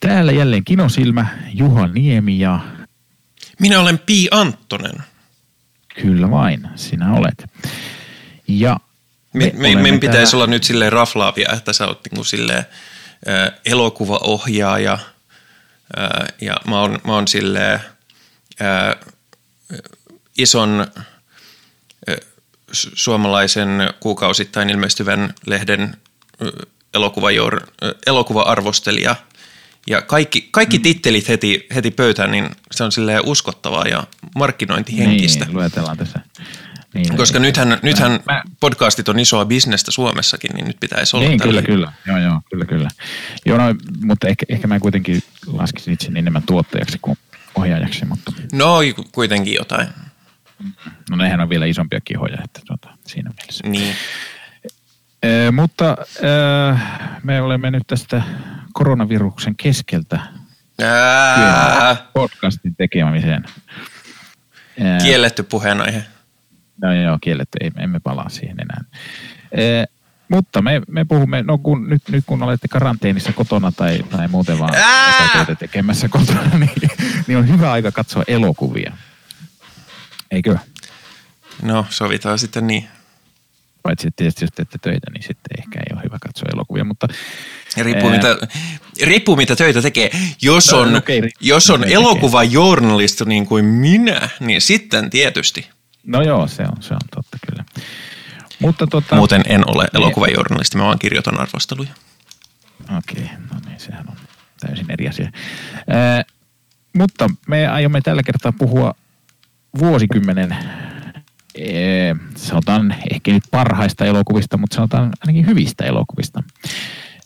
Täällä jälleen Kinosilmä, Juha Niemi ja Minä olen Pi Anttonen. kyllä vain, sinä olet. Ja Me, me, olemme meidän pitäisi täällä- olla nyt silleen raflaavia, että sä oot niinku silleen ä, elokuvaohjaaja ä, ja mä oon, mä oon silleen ä, ison suomalaisen kuukausittain ilmestyvän lehden ä, elokuvajour, elokuva-arvostelija. Ja kaikki, kaikki Mm. tittelit heti, heti pöytään, niin se on silleen uskottavaa ja markkinointihenkistä. Niin, luetellaan tässä. Niin, Koska niin. nythän, nythän mä- podcastit on isoa bisnestä Suomessakin, niin nyt pitäisi olla Niin, tällä- kyllä, kyllä. Joo, joo, kyllä, kyllä. Joo, no, mutta ehkä, ehkä mä kuitenkin laskisin itse enemmän tuottajaksi kuin ohjaajaksi, mutta No kuitenkin jotain. no nehän on vielä isompia kihoja, että tuota, siinä mielessä. Niin. Ee, mutta ee, me olemme nyt tästä koronaviruksen keskeltä podcastin tekemiseen. Ee, kielletty puheenaihe. No joo, kielletty, ei, emme palaa siihen enää. Ee, mutta me, me puhumme, no kun, nyt, nyt kun olette karanteenissa kotona tai, tai muuten vaan työtä tekemässä kotona, niin, niin on hyvä aika katsoa elokuvia. Eikö? No sovitaan sitten niin. Paitsi että tietysti jos teette töitä, niin sitten ehkä ei ole hyvä katsoa elokuvia, mutta Riippuu, Ää. mitä, riippuu mitä töitä tekee. Jos No, on, okei, riippuu, jos on elokuvajournalisti niin kuin minä, niin sitten tietysti. no joo, se on, se on totta kyllä. Mutta tota, Muuten en ole elokuvajournalisti, mä vaan kirjoitan arvosteluja. Okei, no niin, sehän on täysin eri asia. Ää, mutta me aiomme tällä kertaa puhua vuosikymmenen, ee, sanotaan ehkä nyt parhaista elokuvista, mutta sanotaan ainakin hyvistä elokuvista.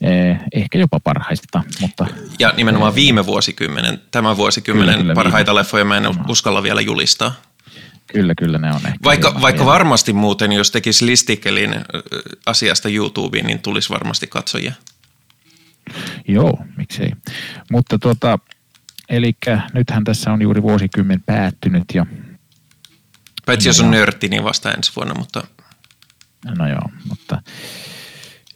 Ee, ehkä jopa parhaista, mutta Ja nimenomaan viime vuosikymmenen, tämän vuosikymmenen Kyllä, kyllä, parhaita viime. leffoja mä en uskalla vielä julistaa. kyllä, kyllä ne on ehkä. Vaikka, vaikka vielä- varmasti muuten, jos tekisi listikkelin ö, asiasta YouTubeen, niin tulisi varmasti katsojia. Joo, miksei. Mutta tota, eli nythän tässä on juuri vuosikymmen päättynyt ja Paitsi No jos on joo. nörtti, niin vasta ensi vuonna, mutta No joo, mutta...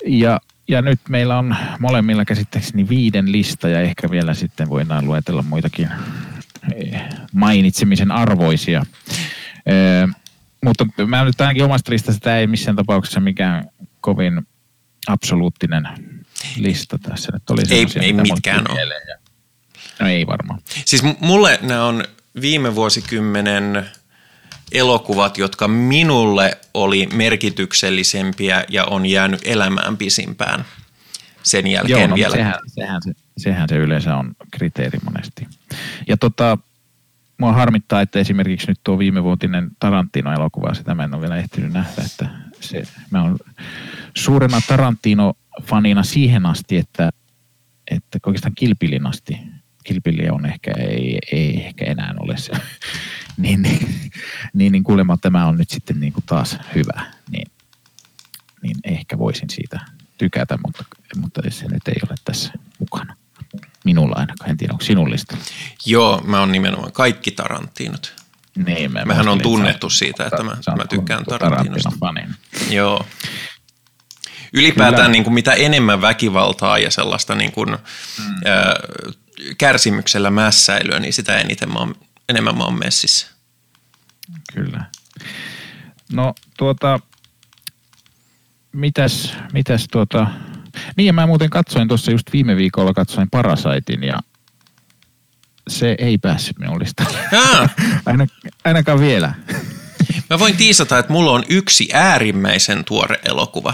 Ja, ja nyt meillä on molemmilla käsittääkseni viiden lista ja ehkä vielä sitten voidaan luetella muitakin eh, mainitsemisen arvoisia. Eh, mutta mä nyt ainakin omasta listasta, tämä ei missään tapauksessa mikään kovin absoluuttinen lista tässä nyt oli. Ei- ei mitkään ja- No ei varmaan. siis mulle nämä on viime vuosikymmenen elokuvat, jotka minulle oli merkityksellisempiä ja on jäänyt elämään pisimpään sen jälkeen Joo, no, vielä. Sehän, sehän, se, sehän se yleensä on kriteeri monesti. Ja tota, mua harmittaa, että esimerkiksi nyt tuo viimevuotinen Tarantino-elokuva, sitä mä en ole vielä ehtinyt nähdä, että se, mä oon suurena Tarantino-fanina siihen asti, että, että oikeastaan Kilpilin asti, Kilpili on ehkä, ei, ei ehkä enää ole se, niin, niin, niin, niin kuulemma tämä on nyt sitten niin kuin taas hyvä, niin, niin ehkä voisin siitä tykätä, mutta, mutta se nyt ei ole tässä mukana. Minulla ainakaan, en tiedä, onko sinun listalla. Joo, mä oon nimenomaan kaikki Tarantinot. Niin, mä Mehän on tunnettu siitä, että mä- mä tykkään Tarantinosta. Tarantino-fani. Joo. Ylipäätään Kyllä. niin kuin mitä enemmän väkivaltaa ja sellaista niin kuin, mm. ää, kärsimyksellä mässäilyä, niin sitä eniten mä oon, enemmän mä oon messissä. Kyllä. No tuota, mitäs, mitäs tuota, niin ja mä muuten katsoin tuossa just viime viikolla katsoin Parasaitin ja se ei päässyt minun listalle. Aina, ainakaan vielä. Mä voin tiisata, että mulla on yksi äärimmäisen tuore elokuva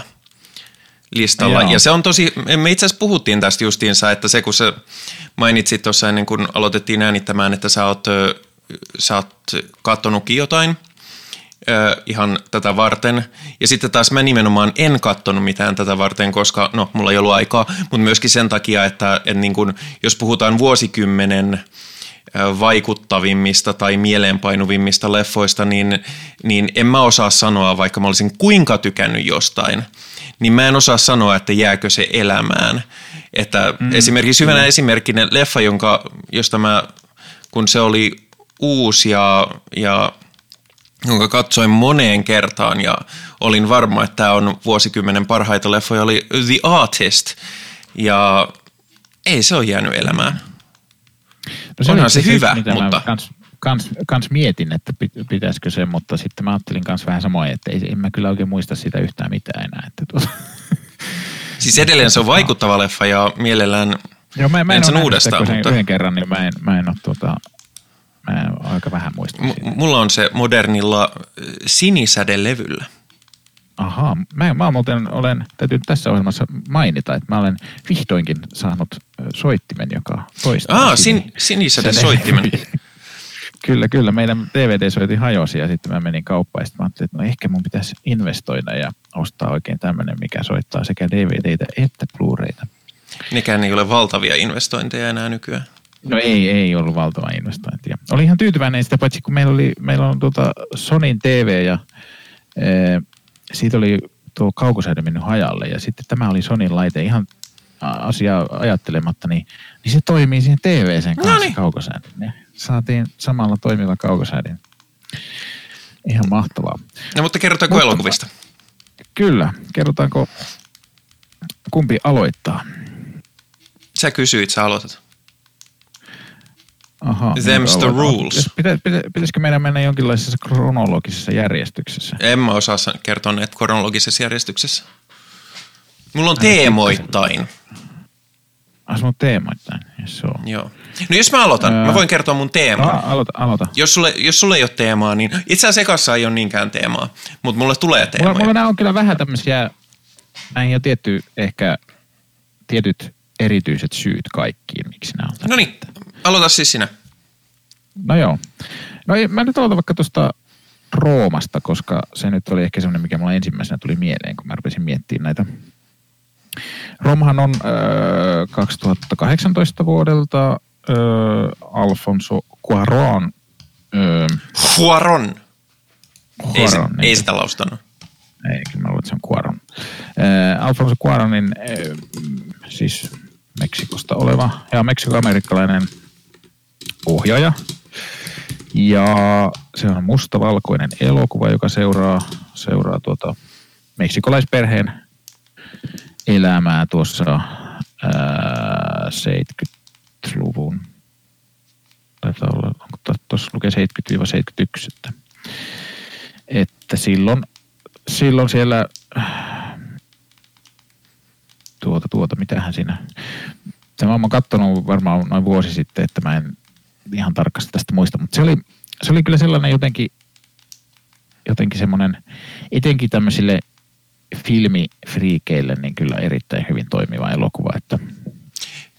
listalla. Joo. Ja se on tosi, me itse asiassa puhuttiin tästä justiinsa, että se kun sä mainitsit tuossa ennen kuin aloitettiin äänittämään, että sä oot, sä oot kattonutkin jotain ö, ihan tätä varten. Ja sitten taas mä nimenomaan en kattonut mitään tätä varten, koska no, mulla ei ollut aikaa, mutta myöskin sen takia, että, että niin kun, jos puhutaan vuosikymmenen vaikuttavimmista tai mieleenpainuvimmista leffoista, niin, niin en mä osaa sanoa, vaikka mä olisin kuinka tykännyt jostain, niin mä en osaa sanoa, että jääkö se elämään. Että mm, esimerkiksi hyvänä esimerkkinä leffa, jonka, josta mä, kun se oli uusi ja, ja jonka katsoin moneen kertaan ja olin varma, että tämä on vuosikymmenen parhaita leffoja, oli The Artist. Ja Ei se ole jäänyt elämään. No Onhan se asiassa hyvä, mitä mutta- kans, kans, kans mietin, että pit- pitäisikö se, mutta sitten mä ajattelin kans vähän samoin, että ei, en mä kyllä oikein muista sitä yhtään mitään enää. Että tuota. Siis edelleen se on vaikuttava leffa ja mielellään Joo, mä, mä en, En sen uudestaan, sitä, sen mutta- yhden kerran, niin mä en, mä en ole tuota, mä aika vähän muista M- mulla on se modernilla äh, sinisädelevyllä. Ahaa, mä, mä muuten olen, täytyy tässä ohjelmassa mainita, että mä olen vihdoinkin saanut ö, soittimen, joka toistaa. Aa, sini- sin, sinisäde säde- soittimen. Kyllä, kyllä. Meidän DVD-soitin hajosi ja sitten mä menin kauppaan ja sitten mä ajattelin, että no ehkä mun pitäisi investoida ja ostaa oikein tämmöinen, mikä soittaa sekä DVDtä että Blu-rayta. Nekään ei ole valtavia investointeja enää nykyään. No ei, ei ollut valtava investointi. Oli ihan tyytyväinen sitä, paitsi kun meillä, oli, meillä on tuota Sonin TV ja e, siitä oli tuo kaukosäädö mennyt hajalle ja sitten tämä oli Sonin laite ihan asiaa ajattelematta, niin, niin se toimii siihen TV-sen kanssa Noniin. kaukosäädön. Ja saatiin samalla toimiva kaukosäädin. Ihan mahtavaa. No mutta kerrotaanko Mutta- elokuvista? Kyllä, kerrotaanko kumpi aloittaa? Sä kysyit, sä aloitat. Aha, Them's niin, rules. Pitä, pitä, pitäisikö meidän mennä jonkinlaisessa kronologisessa järjestyksessä? En mä osaa sa- kertoa näitä kronologisessa järjestyksessä. Mulla on teemoittain. Ah, sun teemoittain. Yes, so. Joo. No jos mä aloitan, Ää. mä voin kertoa mun teeman. No, aloita, aloita. Jos sulle, jos sulle ei ole teemaa, niin itse asiassa ekassa ei ole niinkään teemaa, mutta mulle tulee Mulla, teemoja. mulla nämä on kyllä vähän tämmöisiä, näihin on tietty ehkä tietyt erityiset syyt kaikkiin, miksi nämä on. No niin, aloita siis sinä. No joo. No ei, mä nyt aloitan vaikka tuosta Roomasta, koska se nyt oli ehkä semmoinen, mikä mulla ensimmäisenä tuli mieleen, kun mä rupesin miettimään näitä. Romahan on äh, 2018 vuodelta äh, Alfonso Cuarón. Äh, Huaron. Ei, se, Cuarón, ei niin. sitä laustanut. Ei, kyllä mä luulen, että se on Cuaron. Äh, Alfonso Cuaronin, äh, siis Meksikosta oleva ja meksikoamerikkalainen ohjaaja. Ja se on mustavalkoinen elokuva, joka seuraa, seuraa tuota meksikolaisperheen elämää tuossa ää, 70-luvun. Taitaa olla, tuossa lukee 70-71, että, että silloin, silloin siellä tuota, tuota, mitähän siinä, tämä mä oon varmaan noin vuosi sitten, että mä en ihan tarkasti tästä muista, mutta se oli, se oli kyllä sellainen jotenkin, jotenkin semmoinen, etenkin tämmöisille filmifriikeille, niin kyllä erittäin hyvin toimiva elokuva, että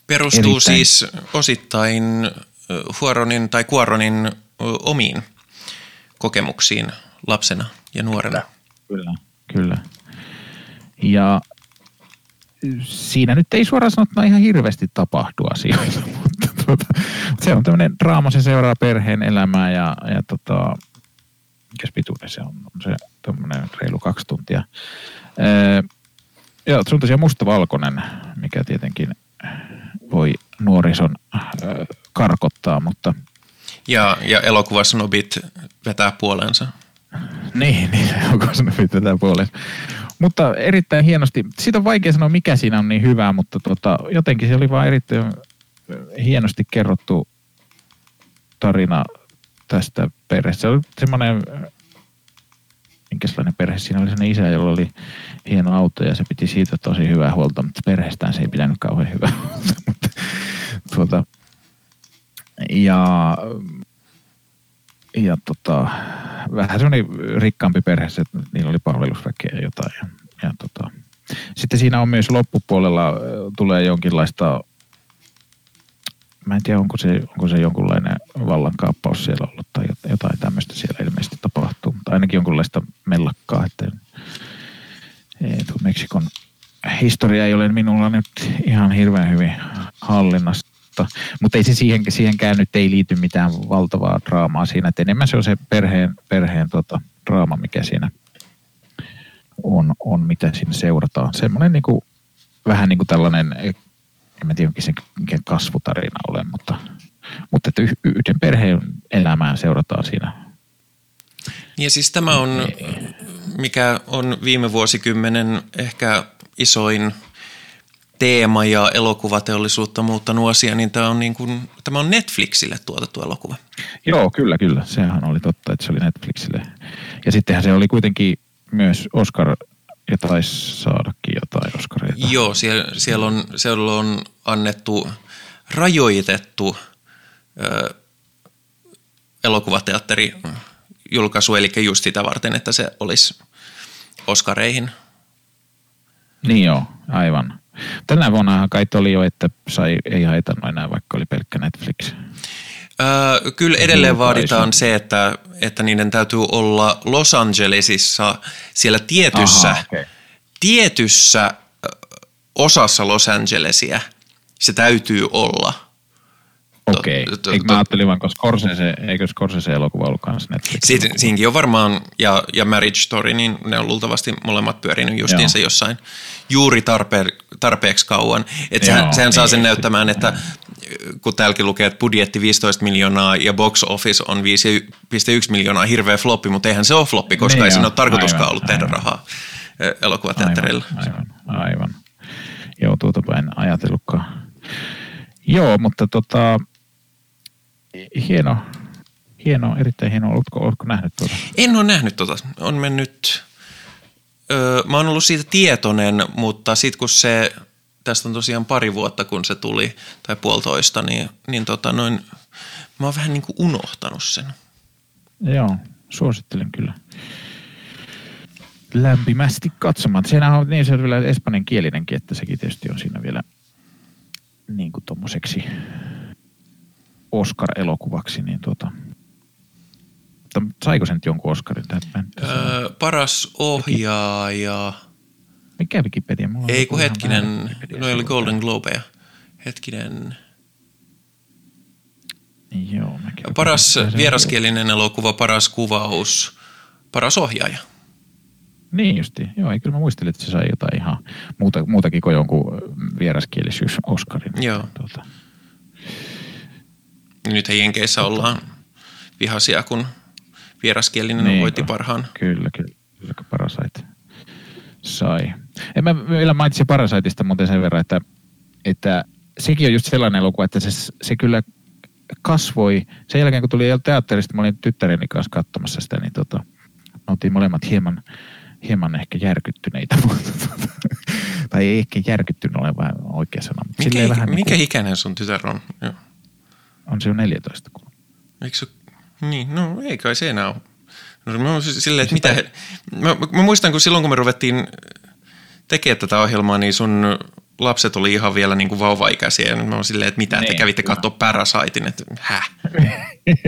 Perustuu Erittäin. siis osittain ö, Huaronin tai Kuaronin ö, omiin kokemuksiin lapsena ja nuorena. Kyllä, kyllä. Ja siinä nyt ei suoraan sanottuna ihan hirveästi tapahdu asioita, mutta tuota, se on tämmöinen draama, se seuraa perheen elämää ja, ja tota, mikäs pituinen se on, on se tämmöinen reilu kaksi tuntia. Öö, ja se on tosiaan mustavalkoinen, mikä tietenkin voi nuorison öö, karkottaa, mutta Ja, ja elokuvasnobit vetää puolensa. Niin, niin nyt tätä puoleen. Mutta erittäin hienosti, siitä on vaikea sanoa mikä siinä on niin hyvää, mutta tota, jotenkin se oli vaan erittäin hienosti kerrottu tarina tästä perheestä. Se oli semmoinen, minkälainen perhe siinä oli sellainen isä, jolla oli hieno auto ja se piti siitä tosi hyvää huolta, mutta perheestään se ei pitänyt kauhean hyvää huolta. Tuota, ja ja tota, vähän semmoinen rikkaampi perhe, että niillä oli palvelusväkeä ja jotain. Ja, ja tota, sitten siinä on myös loppupuolella tulee jonkinlaista, mä en tiedä onko se, onko se jonkunlainen vallankaappaus siellä ollut tai jot- jotain tämmöistä siellä ilmeisesti tapahtuu, mutta ainakin jonkunlaista mellakkaa, että Meksikon historia ei ole minulla nyt ihan hirveän hyvin hallinnassa. Mutta ei se siihen, siihenkään nyt ei liity mitään valtavaa draamaa siinä, että enemmän se on se perheen, perheen tota, draama, mikä siinä on, on mitä siinä seurataan. Semmoinen niin kuin, vähän niin kuin tällainen, en mä tiedä mikä se mikä kasvutarina ole, mutta, mutta että yh- yhden perheen elämää seurataan siinä. Ja siis tämä on, mikä on viime vuosikymmenen ehkä isoin teema ja elokuvateollisuutta muuttanut asia, niin tämä on, niin kuin, tämä on Netflixille tuotettu elokuva. Joo, kyllä, kyllä. Sehän oli totta, että se oli Netflixille. Ja sittenhän se oli kuitenkin myös Oscar ja taisi saadakin jotain Oscareita. Joo, siellä, siellä, on, siellä on annettu rajoitettu ö, elokuvateatteri julkaisu, eli just sitä varten, että se olisi Oscareihin. Niin joo, aivan. Tänä vuonna kai oli jo, että sai, ei haitannut enää, vaikka oli pelkkä Netflix. Öö, kyllä edelleen vaaditaan se, että, että niiden täytyy olla Los Angelesissa siellä tietyssä, Aha, okay. tietyssä osassa Los Angelesia. Se täytyy olla – Okei. Okay. Eikö mä ajattelin vaan, koska Scorsese, eikö Scorsese elokuva ollut kanssa Netflix? Siin, siinkin on varmaan, ja, ja Marriage Story, niin ne on luultavasti molemmat pyörinyt justiinsa Joo. jossain juuri tarpe, tarpeeksi kauan. Että sehän, sehän saa sen niin, näyttämään, että kun täälläkin lukee, että budjetti 15 miljoonaa ja box office on 5,1 miljoonaa, hirveä floppi, mutta eihän se ole floppi, koska niin ei siinä ole tarkoituskaan aivan, ollut tehdä aivan. rahaa elokuvateattereilla. Aivan, aivan, aivan. Joo, tuota en ajatellutkaan. Joo, mutta tota, hieno, hieno, erittäin hieno. Oletko, oletko nähnyt tuota? En ole nähnyt tuota. On mennyt, öö, mä oon ollut siitä tietoinen, mutta sitten kun se, tästä on tosiaan pari vuotta kun se tuli, tai puolitoista, niin, niin tota noin, mä oon vähän niin kuin unohtanut sen. Joo, suosittelen kyllä lämpimästi katsomaan. Siinähän on niin se on vielä espanjankielinenkin, että sekin tietysti on siinä vielä niin kuin tommoseksi Oscar-elokuvaksi, niin tuota, saiko sen nyt jonkun Oscarin? Öö, paras ohjaaja. Mikä Wikipedia? Mulla Ei kun hetkinen, no oli Golden Globeja. Hetkinen. Joo, paras vieraskielinen elokuva, paras kuvaus, paras ohjaaja. Niin justi. Joo, ei kyllä mä muistelin, että se sai jotain ihan muuta, muutakin kuin jonkun vieraskielisyys Oscarin. Joo. Tuota, nyt Jenkeissä ollaan vihaisia, kun vieraskielinen niin, voitti parhaan. Kyllä, kyllä. Parasite sai. En mä vielä mainitsi Parasiteista muuten sen verran, että, että sekin on just sellainen elokuva, että se, se kyllä kasvoi. Sen jälkeen, kun tuli teatterista, mä olin tyttäreni kanssa katsomassa sitä, niin tota, me oltiin molemmat hieman, hieman ehkä järkyttyneitä. tai ei ehkä järkyttynyt ole vähän oikea sana. Mikä, vähän mikä niin kuin, ikäinen sun tytär on? Joo. On se jo 14. Kun... Eikö se, niin, no ei kai se enää ole. No, mä, silleen, että mitä he, mä, mä, muistan, kun silloin kun me ruvettiin tekemään tätä ohjelmaa, niin sun lapset oli ihan vielä niin kuin vauva-ikäisiä. Ja mä oon silleen, että mitä, te niin, kävitte katsoa Parasitein, että häh?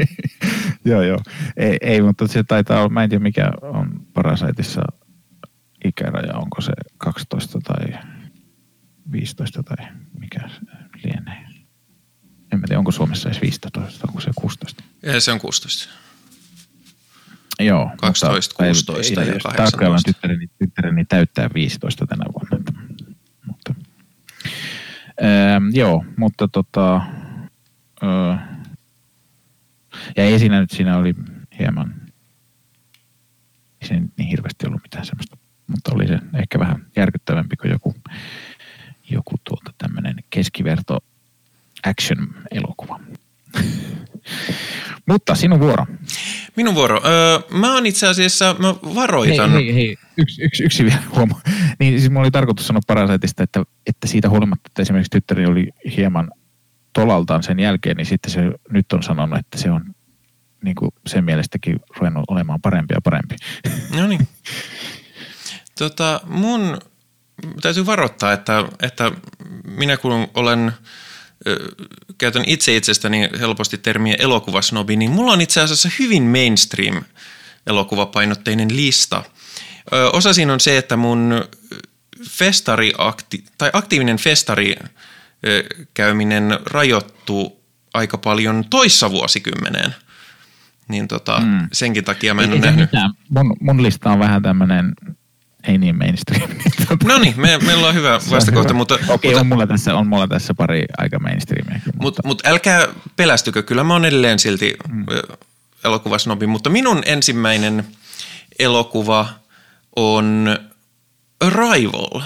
joo, joo. Ei, ei, mutta se taitaa olla, mä en tiedä mikä on Parasiteissa ikäraja, onko se 12 tai 15 tai mikä lienee. En mä tiedä, onko Suomessa edes 15, onko se 16? Ja se on 16. Joo. 12, mutta 16 ei, ja 18. Tarkkaillaan tyttäreni, tyttäreni täyttää 15 tänä vuonna. Että, mutta, ää, joo, mutta tota, ää, ja ei siinä nyt siinä oli hieman, ei se niin hirveästi ollut mitään semmoista, mutta oli se ehkä vähän järkyttävämpi kuin joku, joku tuota tämmöinen keskiverto action-elokuva. Mutta sinun vuoro. Minun vuoro. Öö, mä oon itse asiassa, mä varoitan. Hei, hei, hei. Yksi, yksi, yksi vielä huomo. Niin siis mulla oli tarkoitus sanoa Parasitista, että, että siitä huolimatta, että esimerkiksi tyttäri oli hieman tolaltaan sen jälkeen, niin sitten se nyt on sanonut, että se on niin kuin sen mielestäkin ruvennut olemaan parempi ja parempi. No niin. Tota, mun täytyy varoittaa, että, että minä kun olen – käytän itse itsestäni helposti termiä elokuvasnobi, niin mulla on itse asiassa hyvin mainstream elokuvapainotteinen lista. Osa siinä on se, että mun festari tai aktiivinen festari käyminen rajoittuu aika paljon toissa vuosikymmeneen. Niin tota, mm. senkin takia mä en ole nähnyt. Mun, mun lista on vähän tämmöinen ei niin mainstream. no niin, me, meillä on hyvä vastakohta. Mutta, Okei, okay, on, mulla tässä, on mulla tässä pari aika mainstreamia. Mutta, mutta, mutta älkää pelästykö, kyllä mä oon edelleen silti mm. elokuvasnobi, mutta minun ensimmäinen elokuva on Arrival.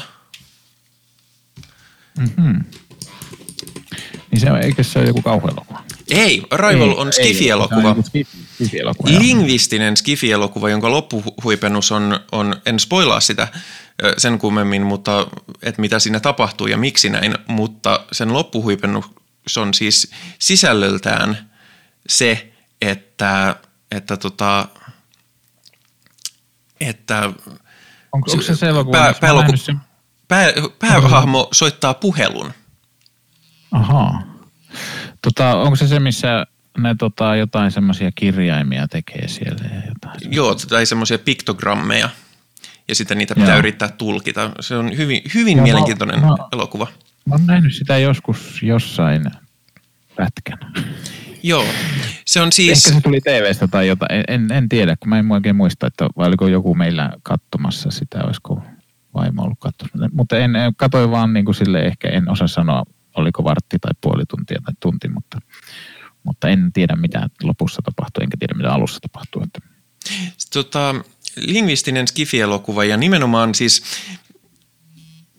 Mm-hmm. Niin se eikö se ole joku kauhuelokuva? Ei, Arrival ei, on Skifi-elokuva. Skifi-elokuva Lingvistinen Skifi-elokuva, jonka loppuhuipennus on, on, en spoilaa sitä sen kummemmin, mutta että mitä siinä tapahtuu ja miksi näin, mutta sen loppuhuipennus on siis sisällöltään se, että, että, tota, että onko, onko se se elokuva, pää, pääloku, pää, päähahmo soittaa puhelun. Ahaa. Tota, onko se se, missä ne tota, jotain semmoisia kirjaimia tekee siellä ja jotain? Joo, tai semmoisia piktogrammeja. Ja sitten niitä pitää Joo. yrittää tulkita. Se on hyvin, hyvin Joo, mielenkiintoinen mä, elokuva. Mä oon nähnyt sitä joskus jossain pätkänä. Joo, se on siis... Ehkä se tuli TVstä tai jotain, en, en tiedä, kun mä en oikein muista, että vai oliko joku meillä katsomassa sitä, olisiko vaimo ollut katsomassa. Mutta en, katsoin vaan niin kuin sille ehkä en osaa sanoa, oliko vartti tai puoli tuntia tai tunti, mutta, mutta en tiedä mitä lopussa tapahtuu, enkä tiedä mitä alussa tapahtuu. Tota, lingvistinen skifielokuva ja nimenomaan siis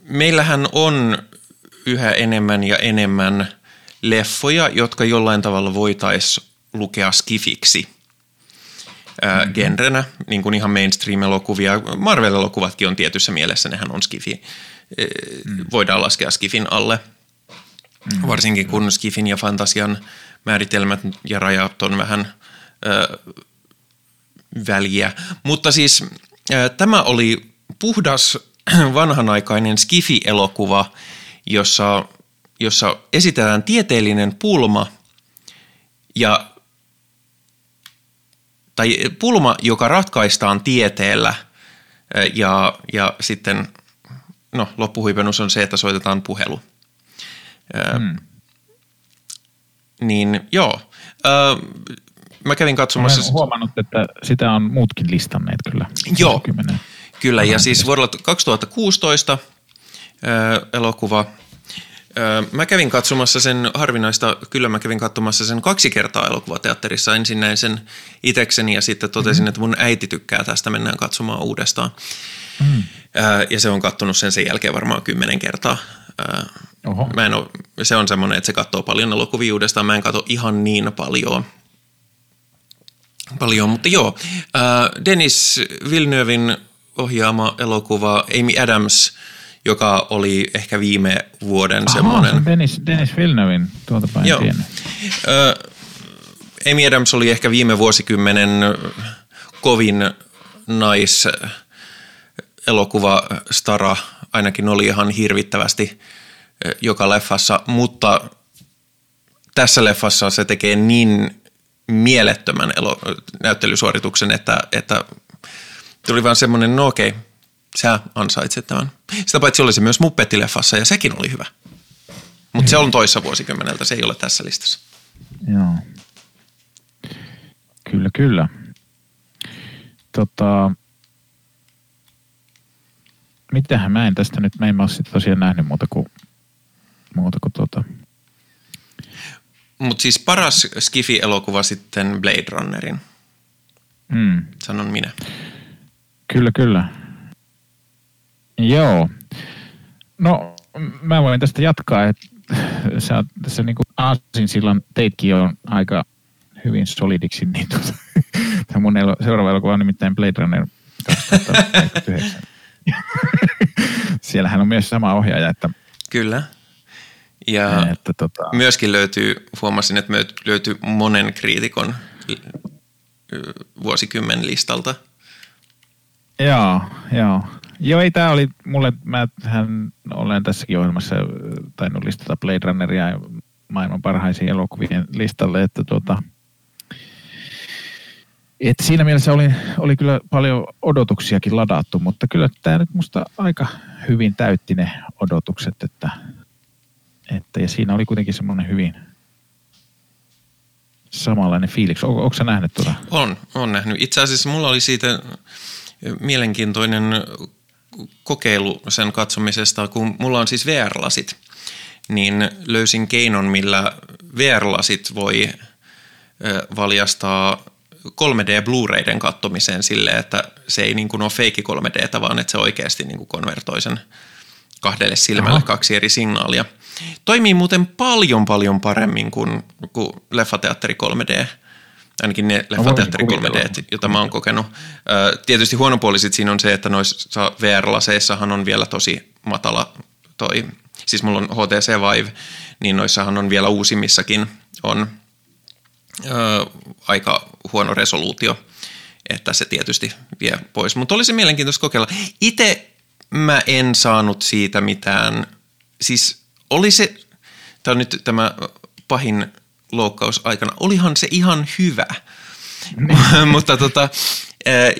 meillähän on yhä enemmän ja enemmän leffoja, jotka jollain tavalla voitaisiin lukea skifiksi ää, mm. genrenä, niin kuin ihan mainstream-elokuvia. Marvel-elokuvatkin on tietyssä mielessä, nehän on skifi. Mm. Voidaan laskea skifin alle – Mm. Varsinkin kun skifin ja fantasian määritelmät ja rajat on vähän ö, väliä. Mutta siis ö, tämä oli puhdas vanhanaikainen skifi-elokuva, jossa, jossa esitetään tieteellinen pulma ja tai pulma, joka ratkaistaan tieteellä ja, ja sitten no, loppuhuipennus on se, että soitetaan puhelu. Mm. Niin joo, mä kävin katsomassa... Olen huomannut, että sitä on muutkin listanneet kyllä. Joo, kyllä. Ja siis vuodella 2016 elokuva. Mä kävin katsomassa sen harvinaista, kyllä mä kävin katsomassa sen kaksi kertaa elokuvateatterissa. Ensin näin sen itekseni ja sitten totesin, mm-hmm. että mun äiti tykkää tästä, mennään katsomaan uudestaan. Mm. Ja se on kattonut sen sen jälkeen varmaan kymmenen kertaa. Oho. Mä en ole, se on semmoinen, että se katsoo paljon elokuvia uudestaan. Mä en katso ihan niin paljon. Paljon, mutta joo. Äh, Dennis Villeneuvein ohjaama elokuva Amy Adams, joka oli ehkä viime vuoden Aha, semmoinen. Se Dennis, Dennis Villeneuvein, tuolta päin joo. Äh, Amy Adams oli ehkä viime vuosikymmenen kovin nais elokuva stara, ainakin oli ihan hirvittävästi joka leffassa, mutta tässä leffassa se tekee niin mielettömän elo- näyttelysuorituksen, että, että tuli vaan semmoinen, no okei, sä ansaitset tämän. Sitä paitsi oli se myös Muppettileffassa ja sekin oli hyvä. Mutta se on toissa vuosikymmeneltä, se ei ole tässä listassa. Joo. Kyllä, kyllä. Tota, mitähän mä en tästä nyt, mä en ole tosiaan nähnyt muuta kuin muuta kuin tota. Mutta siis paras Skifi-elokuva sitten Blade Runnerin. Mm. Sanon minä. Kyllä, kyllä. Joo. No, mä voin tästä jatkaa, että sä tässä niin kuin Aasin sillan teitkin on aika hyvin solidiksi, niin tuota, tämä mun seuraava elokuva on nimittäin Blade Runner 2049. Siellähän on myös sama ohjaaja, että Kyllä. Ja että tota... myöskin löytyy, huomasin, että löytyy monen kriitikon vuosikymmen listalta. Joo, joo. Joo, ei tämä oli mulle, mä hän olen tässäkin ohjelmassa tainnut listata Blade Runneria maailman parhaisiin elokuvien listalle, että tuota, et siinä mielessä oli, oli kyllä paljon odotuksiakin ladattu, mutta kyllä tämä nyt musta aika hyvin täytti ne odotukset, että että, ja siinä oli kuitenkin semmoinen hyvin samanlainen fiiliksi. On, onko sä nähnyt tuota? On, on nähnyt. Itse asiassa mulla oli siitä mielenkiintoinen kokeilu sen katsomisesta, kun mulla on siis VR-lasit, niin löysin keinon, millä VR-lasit voi valjastaa 3D Blu-rayden kattomiseen silleen, että se ei niin kuin ole feikki 3Dtä, vaan että se oikeasti niin kuin konvertoi sen kahdelle silmälle Aha. kaksi eri signaalia. Toimii muuten paljon paljon paremmin kuin, kuin leffateatteri 3D. Ainakin ne leffateatteri 3D, jota mä oon kokenut. Tietysti huonopuolisit siinä on se, että noissa VR-laseissahan on vielä tosi matala toi, siis mulla on HTC Vive, niin noissahan on vielä uusimmissakin on ö, aika huono resoluutio, että se tietysti vie pois. Mutta olisi mielenkiintoista kokeilla. Itse mä en saanut siitä mitään, siis oli se, tämä on nyt tämä pahin loukkaus aikana, olihan se ihan hyvä. Mutta tota,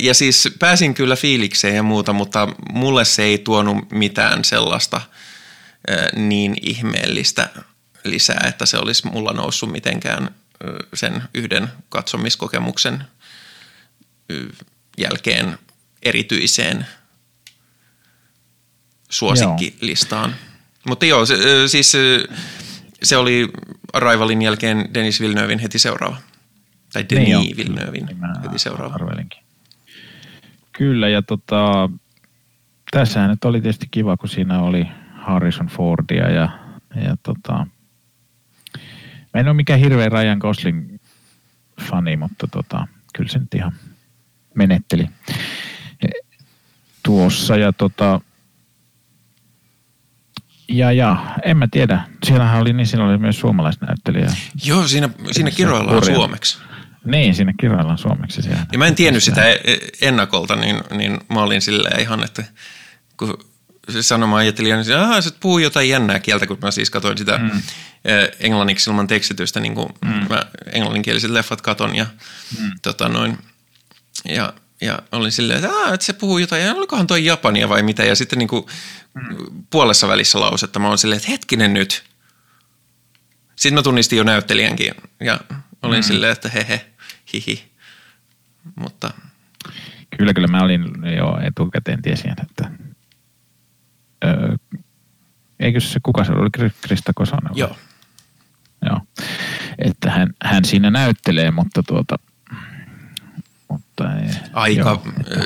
ja siis pääsin kyllä fiilikseen ja muuta, mutta mulle se ei tuonut mitään sellaista niin ihmeellistä lisää, että se olisi mulla noussut mitenkään sen yhden katsomiskokemuksen jälkeen erityiseen suosikkilistaan. Mutta joo, se, siis se oli Arrivalin jälkeen Denis Villeneuvein heti seuraava. Tai Denis niin Villeneuvein niin heti seuraava. Arvelinkin. Kyllä, ja tota, tässähän nyt oli tietysti kiva, kun siinä oli Harrison Fordia ja, ja tota, Mä en ole mikään hirveä Ryan Gosling fani, mutta tota, kyllä se nyt ihan menetteli tuossa. Ja tota, ja, ja, en mä tiedä. Siellähän oli, niin siinä oli myös suomalaisnäyttelijä. Joo, siinä, siinä kiroillaan Korea. suomeksi. Niin, siinä kiroillaan suomeksi. Siellä. Ja mä en tiennyt sitä ennakolta, niin, niin mä olin silleen ihan, että kun sanomaan ajattelin, että se puhuu jotain jännää kieltä, kun mä siis katsoin sitä mm. englanniksi ilman tekstitystä, niin kuin mm. mä englanninkieliset leffat katon ja mm. tota noin, ja, ja olin silleen, että, että se puhuu jotain, ja olikohan toi Japania vai mitä, ja sitten niin kuin mm. puolessa välissä lausetta mä olin silleen, että hetkinen nyt. Sitten mä tunnistin jo näyttelijänkin ja olin mm. silleen, että hehe, hihi, mutta... Kyllä, kyllä mä olin jo etukäteen tiesin, että öö, eikö se, kuka se oli, Krista Kosonen? Joo. Joo. Että hän, hän siinä näyttelee, mutta tuota, mutta ei, aika, joo,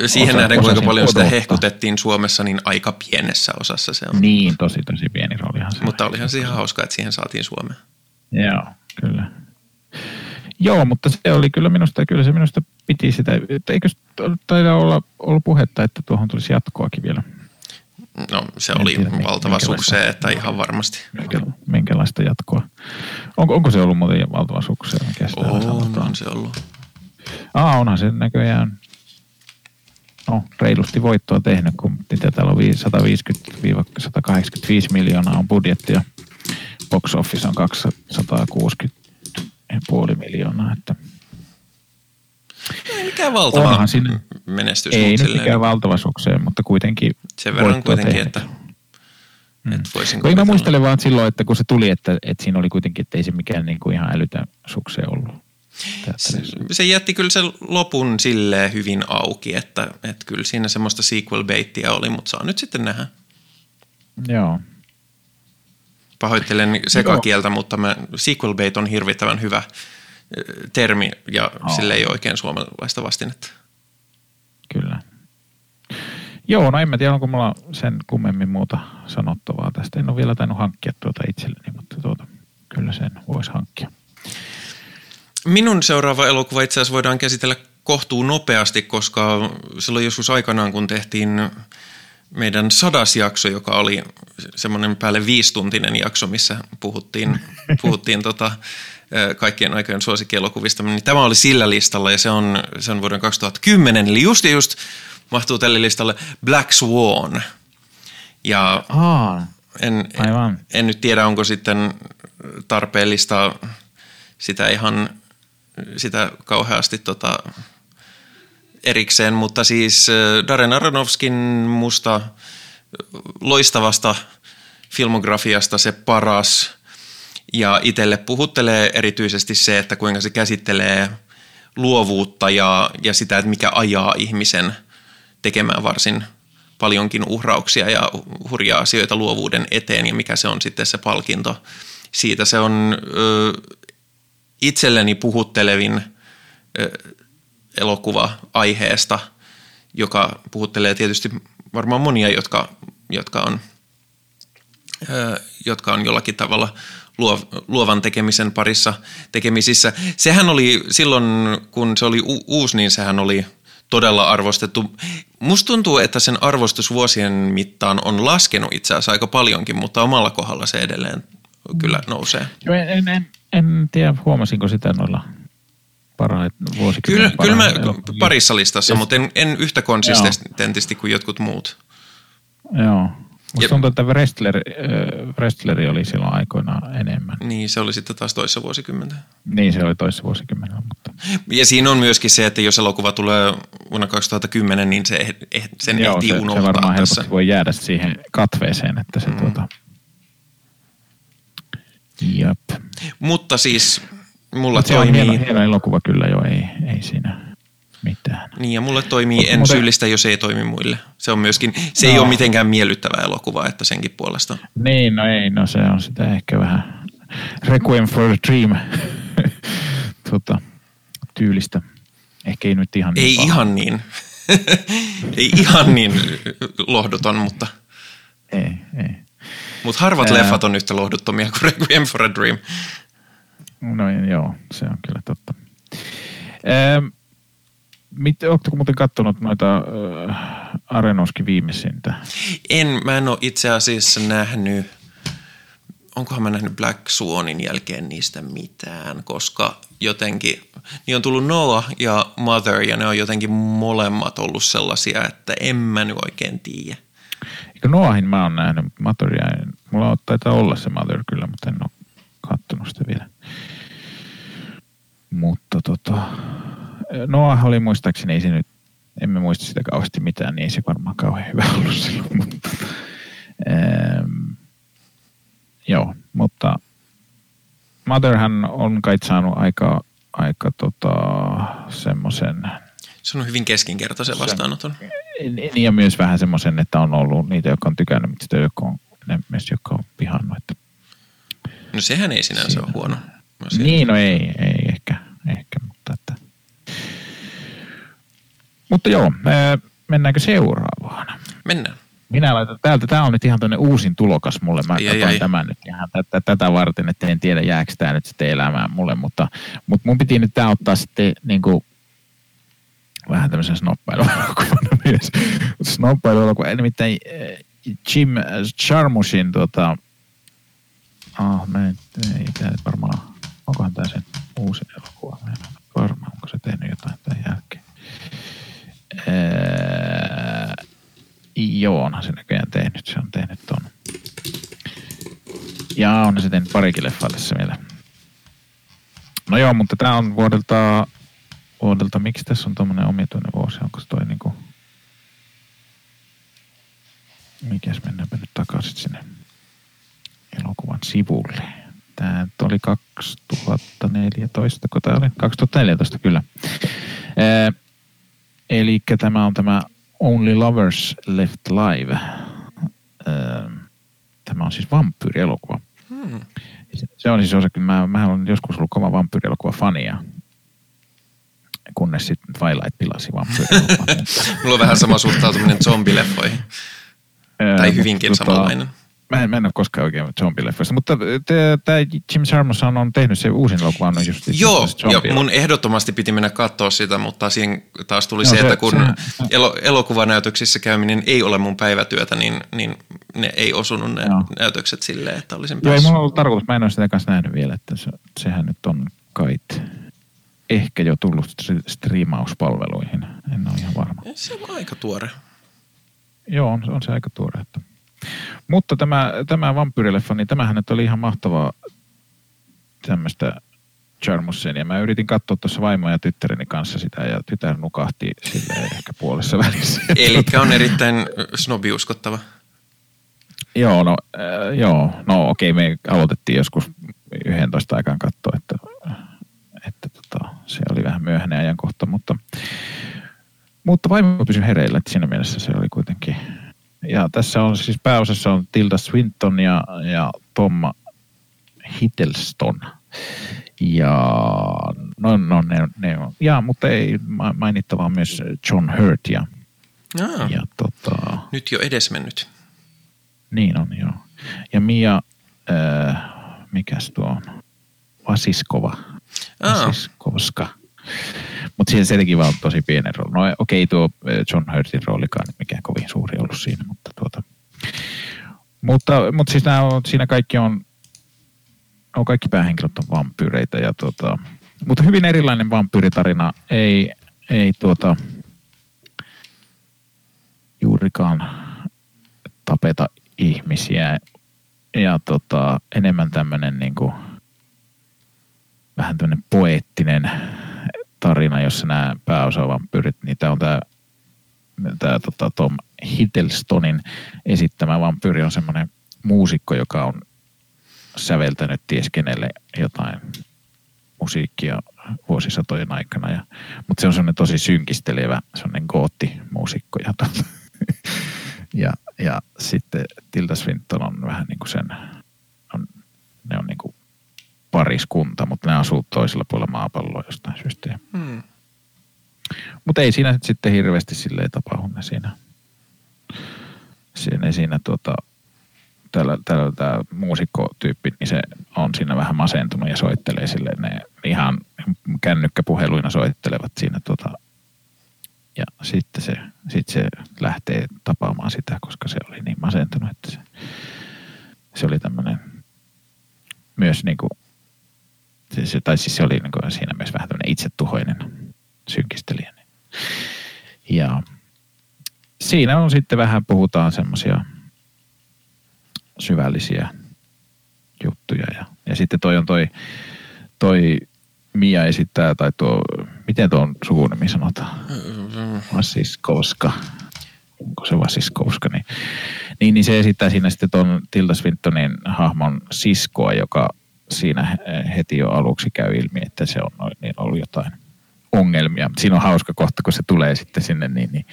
siihen osa, nähden kuinka paljon odottaa. sitä hehkutettiin Suomessa, niin aika pienessä osassa se on. Niin, tosi tosi pieni roolihan se. Mutta olihan se ihan hauska, että siihen saatiin Suomeen. Joo, kyllä. Joo, mutta se oli kyllä minusta, kyllä se minusta piti sitä, eikö taida olla ollut puhetta, että tuohon tulisi jatkoakin vielä? No se en oli tiedä, valtava suksee, että ihan varmasti. Minkä, minkälaista jatkoa? Onko, onko se ollut muuten valtava suksee? On, on se ollut. Aa, onhan se näköjään no, reilusti voittoa tehnyt, kun niitä täällä on 150-185 miljoonaa on budjetti ja box office on 260,5 miljoonaa, että ei mikään valtava Onhan siinä, menestys. Ei nyt mikään niin, valtava sukseen, mutta kuitenkin Sen verran kuitenkin, tehnyt. että, mm. voisin Mä muistelen vaan silloin, että kun se tuli, että, että siinä oli kuitenkin, että ei se mikään niin kuin ihan älytön sukseen ollut. Se, se jätti kyllä sen lopun silleen hyvin auki, että, että kyllä siinä semmoista sequel baittia oli, mutta saa nyt sitten nähdä. Joo. Pahoittelen sekakieltä, Joo. mutta mä, sequel bait on hirvittävän hyvä termi ja oh. sille ei oikein suomalaista vastinetta. Kyllä. Joo, no en mä tiedä, onko mulla sen kummemmin muuta sanottavaa tästä. En ole vielä tainnut hankkia tuota itselleni, mutta tuota, kyllä sen voisi hankkia. Minun seuraava elokuva itse asiassa voidaan käsitellä kohtuu nopeasti, koska silloin joskus aikanaan, kun tehtiin meidän sadas jakso, joka oli semmoinen päälle viistuntinen jakso, missä puhuttiin, puhuttiin tota, kaikkien aikojen suosikkielokuvista, niin tämä oli sillä listalla ja se on, se on vuoden 2010, eli just ja just mahtuu tälle listalle Black Swan. Ja Aa, en, aivan. en nyt tiedä, onko sitten tarpeellista sitä ihan sitä kauheasti tota, erikseen, mutta siis Darren Aronofskin musta loistavasta filmografiasta se paras – ja itselle puhuttelee erityisesti se, että kuinka se käsittelee luovuutta ja, ja sitä, että mikä ajaa ihmisen tekemään varsin paljonkin uhrauksia ja hurjaa asioita luovuuden eteen ja mikä se on sitten se palkinto. Siitä se on ö, itselleni puhuttelevin ö, elokuva aiheesta, joka puhuttelee tietysti varmaan monia, jotka, jotka on jotka on jollakin tavalla luovan tekemisen parissa tekemisissä. Sehän oli silloin, kun se oli u- uusi, niin sehän oli todella arvostettu. Musta tuntuu, että sen arvostus vuosien mittaan on laskenut itse asiassa aika paljonkin, mutta omalla kohdalla se edelleen kyllä nousee. En, en, en, en tiedä, huomasinko sitä noilla parhaat vuosikymmenen Kyllä, kyllä mä parissa listassa, mutta en, en yhtä konsistentisti kuin jotkut muut. Joo. Musta tuntuu, että Wrestler, äh, Wrestleri oli silloin aikoinaan enemmän. Niin, se oli sitten taas toissa vuosikymmentä. Niin, se oli toissa vuosikymmenellä. Mutta... Ja siinä on myöskin se, että jos elokuva tulee vuonna 2010, niin se, eh, eh, sen Joo, ehtii se, unohtaa se varmaan tässä. helposti voi jäädä siihen katveeseen, että se mm. tuota... Jop. Mutta siis mulla Mut toimii... Se on hieno, hieno elokuva kyllä jo, ei, ei siinä mitään. Niin ja mulle toimii Mut en muuten... syyllistä, jos ei toimi muille. Se on myöskin, se no. ei ole mitenkään miellyttävä elokuva, että senkin puolesta. Niin, no ei, no se on sitä ehkä vähän Requiem for a Dream tota, tyylistä. Ehkä ei nyt ihan niin Ei paha. ihan niin. ei ihan niin lohduton, mutta... Ei, ei. Mutta harvat Ää... leffat on yhtä lohduttomia kuin Requiem for a Dream. No joo, se on kyllä totta. Ähm, Mit, Oletko muuten katsonut noita äh, Arenoskin viimeisintä? En, mä en ole itse asiassa nähnyt, onkohan mä nähnyt Black Swanin jälkeen niistä mitään, koska jotenkin, niin on tullut Noah ja Mother ja ne on jotenkin molemmat ollut sellaisia, että en mä nyt oikein tiedä. Eikö Noahin mä oon nähnyt, Motheria, mulla taitaa olla se Mother kyllä, mutta en ole kattonut sitä vielä. Mutta tota, Noah oli muistaakseni, ei se nyt, emme muista sitä kauheasti mitään, niin ei se varmaan kauhean hyvä ollut silloin. Mutta, ähm, joo, mutta Motherhän on kai saanut aika, aika tota, semmoisen... Se on hyvin keskinkertaisen vastaanoton. Niin ja myös vähän semmoisen, että on ollut niitä, jotka on tykännyt, mutta sitten jotka on, myös jotka on pihannut. Että no sehän ei sinänsä siinä. ole huono. Niin, no ei, ei ehkä, ehkä mutta että mutta joo, mennäänkö seuraavaan? Mennään. Minä laitan täältä, tämä on nyt ihan tämmöinen uusin tulokas mulle. Mä katsoin tämän nyt ihan tätä, tätä varten, että en tiedä jääkö tämä nyt sitten elämään mulle, mutta, mutta mun piti nyt tämä ottaa sitten niin kuin, vähän tämmöisen snoppailuelokuvana myös. Snoppailuelokuva, nimittäin Jim Charmushin tota, ah, mä en, ei nyt varmaan, onkohan tämä sen uusi elokuva, mä en varmaan, onko se tehnyt jotain tämän jälkeen. Ää, joo, onhan se näköjään tehnyt. Se on tehnyt ton. Ja on se tehnyt parikin leffaa tässä vielä. No joo, mutta tää on vuodelta, vuodelta miksi tässä on tommonen omituinen vuosi? Onko se toi niinku... Mikäs mennäänpä nyt takaisin sinne elokuvan sivulle. Tää oli 2014, kun tää oli? 2014 kyllä. Eli tämä on tämä Only Lovers Left Live. Öö, tämä on siis vampyyrielokuva. Hmm. Se on siis osa, mä, mä olen joskus ollut kova vampyyrielokuva fania kunnes sitten Twilight pilasi vampyyrielokuvan. Mulla on vähän sama suhtautuminen zombileffoihin. tai hyvinkin tota, samanlainen. Mä en, mä en ole koskaan oikein zombileffoista, mutta tämä Jim Jarmus on tehnyt se uusin elokuvan on just Joo, jo, mun ehdottomasti piti mennä katsoa sitä, mutta siihen taas tuli no, se, se, että kun se, elo, elokuvanäytöksissä käyminen ei ole mun päivätyötä, niin, niin ne ei osunut ne Joo. näytökset silleen, että olisin päässyt. Joo, ei mulla ollut tarkoitus, mä en ole sitä kanssa nähnyt vielä, että se, sehän nyt on kait ehkä jo tullut striimauspalveluihin, en ole ihan varma. Se on aika tuore. Joo, on, on se aika tuore, että mutta tämä, tämä vampyyrileffa, niin tämähän nyt oli ihan mahtavaa tämmöistä Charmusen. Ja mä yritin katsoa tuossa vaimo ja tyttäreni kanssa sitä ja tytär nukahti sille ehkä puolessa välissä. Eli on erittäin snobiuskottava. Joo, no, äh, joo, no okei, me aloitettiin joskus 11 aikaan katsoa, että, että tota, se oli vähän myöhäinen ajankohta, mutta, mutta vaimo pysyi hereillä, että siinä mielessä se oli kuitenkin ja tässä on siis pääosassa on Tilda Swinton ja, ja Tom Hiddleston. Ja no, no ne, ne on, ja, mutta ei mainittavaa myös John Hurt ja, Aa, ja tota, nyt jo edesmennyt. Niin on, joo. Ja Mia, äh, mikäs tuo on? Vasiskova. Aa. Vasiskovska. Mutta siihen se teki vaan tosi pienen roolin. No okei, tuo äh, John Hurtin roolikaan nyt mikään kovin suuri ollut siinä, mutta tuota. Mutta, mutta siis nämä on, siinä kaikki on, no kaikki päähenkilöt on vampyyreitä ja tuota, mutta hyvin erilainen vampyyritarina. Ei, ei tuota, juurikaan tapeta ihmisiä ja tota, enemmän tämmöinen niin vähän tämmöinen poeettinen tarina, jossa nämä pääosavampyyrit, niin tämä on tämä tämä tota, Tom Hiddlestonin esittämä vampyyri on semmoinen muusikko, joka on säveltänyt ties kenelle jotain musiikkia vuosisatojen aikana. Ja, mutta se on semmoinen tosi synkistelevä, semmoinen gootti-muusikko. Ja, ja, ja sitten Tilda Swinton on vähän niin kuin sen, on, ne on niin kuin pariskunta, mutta ne asuu toisella puolella maapalloa jostain syystä. Hmm. Mutta ei siinä sitten hirveästi silleen tapahdu ne siinä. Siinä, siinä tuota, tällä, tällä tämä muusikkotyyppi, niin se on siinä vähän masentunut ja soittelee sille ne ihan kännykkäpuheluina soittelevat siinä tota, ja sitten se, sit se lähtee tapaamaan sitä, koska se oli niin masentunut, että se, se oli tämmöinen myös niin kuin, se, tai siis se oli niin kuin siinä myös vähän tämmöinen itsetuhoinen synkistelijä. Ja siinä on sitten vähän puhutaan semmoisia syvällisiä juttuja. Ja, ja sitten toi on toi, toi Mia esittää, tai tuo, miten tuon sukunimi sanotaan? Vasiskovska. Onko se Vasiskovska? Niin, niin, niin se esittää siinä sitten tuon Tilda Swintonin hahmon siskoa, joka siinä heti jo aluksi käy ilmi, että se on niin ollut jotain ongelmia. Siinä on hauska kohta, kun se tulee sitten sinne, niin, niin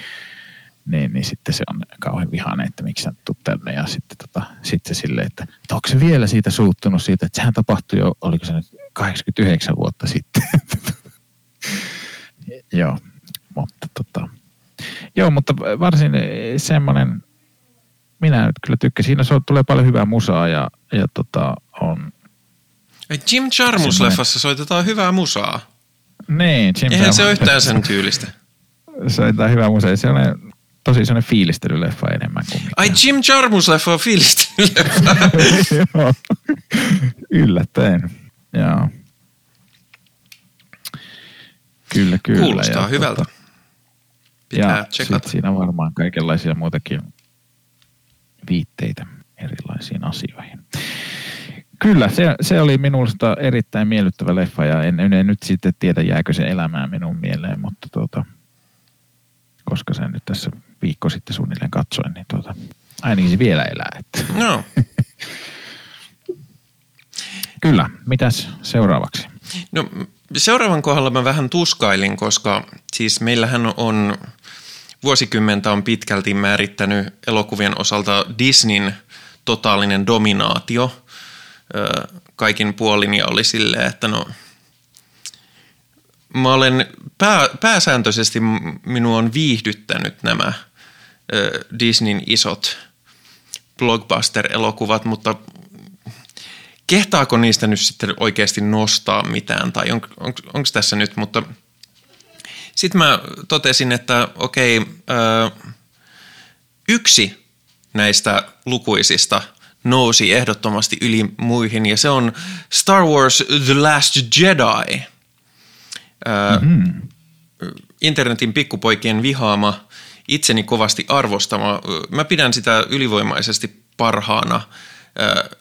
niin, niin sitten se on kauhean vihainen, että miksi sä tulet tänne. Ja sitten, tota, sitten se silleen, että, että onko se vielä siitä suuttunut siitä, että sehän tapahtui jo, oliko se nyt 89 vuotta sitten. joo, mutta tota, joo, mutta varsin semmoinen, minä nyt kyllä tykkäsin. Siinä tulee paljon hyvää musaa ja, ja tota, on... Jim Jarmus-leffassa soitetaan hyvää musaa. Niin, Jim Eihän se ole yhtään sen tyylistä. Soitetaan hyvää musaa. Se on tosi sellainen fiilistelyleffa enemmän kuin. Ai Jim Jarmus-leffa on fiilistelyleffa. Joo, yllättäen. Joo. Kyllä, kyllä. Kuulostaa ja, hyvältä. Pitää ja tsekata. siinä varmaan kaikenlaisia muitakin viitteitä erilaisiin asioihin. Kyllä, se, se oli minusta erittäin miellyttävä leffa ja en, en nyt sitten tiedä jääkö se elämään minun mieleen, mutta tuota, koska sen nyt tässä viikko sitten suunnilleen katsoin, niin tuota, ainakin se vielä elää. Että. No. Kyllä, mitäs seuraavaksi? No seuraavan kohdalla mä vähän tuskailin, koska siis meillähän on vuosikymmentä on pitkälti määrittänyt elokuvien osalta Disneyn totaalinen dominaatio kaikin puolin ja oli silleen, että no mä olen pää, pääsääntöisesti minua on viihdyttänyt nämä Disneyn isot blockbuster-elokuvat, mutta kehtaako niistä nyt sitten oikeasti nostaa mitään tai on, on, onko tässä nyt, mutta sitten mä totesin, että okei, ö, yksi näistä lukuisista nousi ehdottomasti yli muihin ja se on Star Wars The Last Jedi. Ö, mm-hmm. Internetin pikkupoikien vihaama itseni kovasti arvostama. Mä pidän sitä ylivoimaisesti parhaana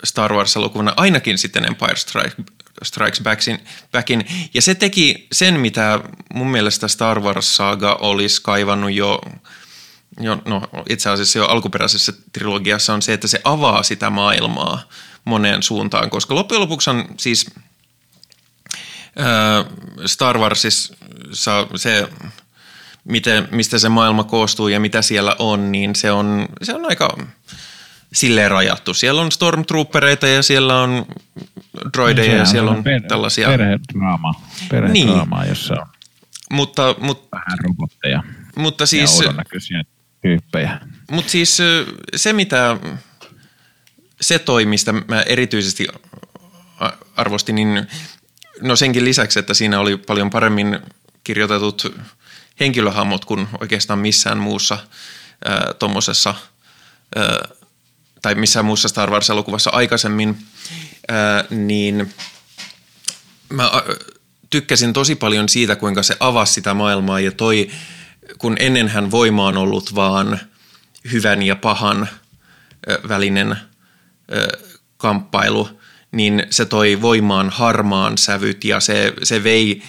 Star Wars-elokuvana, ainakin sitten Empire Strike, Strikes Backin, Backin. Ja se teki sen, mitä mun mielestä Star Wars-saga olisi kaivannut jo, jo no, itse asiassa jo alkuperäisessä trilogiassa on se, että se avaa sitä maailmaa moneen suuntaan, koska loppujen lopuksi on siis Star Warsissa se miten, mistä se maailma koostuu ja mitä siellä on, niin se on, se on aika silleen rajattu. Siellä on stormtroopereita ja siellä on droideja ja, ja siellä on per, tällaisia... Perhedraama, perhedraama niin. jossa on mutta, mutta, vähän robotteja mutta siis, ja tyyppejä. Mutta siis se, mitä se toi, mistä mä erityisesti arvostin, niin no senkin lisäksi, että siinä oli paljon paremmin kirjoitetut henkilöhahmot kuin oikeastaan missään muussa tuommoisessa tai missään muussa Star Wars-elokuvassa aikaisemmin, ää, niin mä tykkäsin tosi paljon siitä, kuinka se avasi sitä maailmaa ja toi, kun ennenhän voima on ollut vaan hyvän ja pahan välinen kamppailu, niin se toi voimaan harmaan sävyt ja se, se vei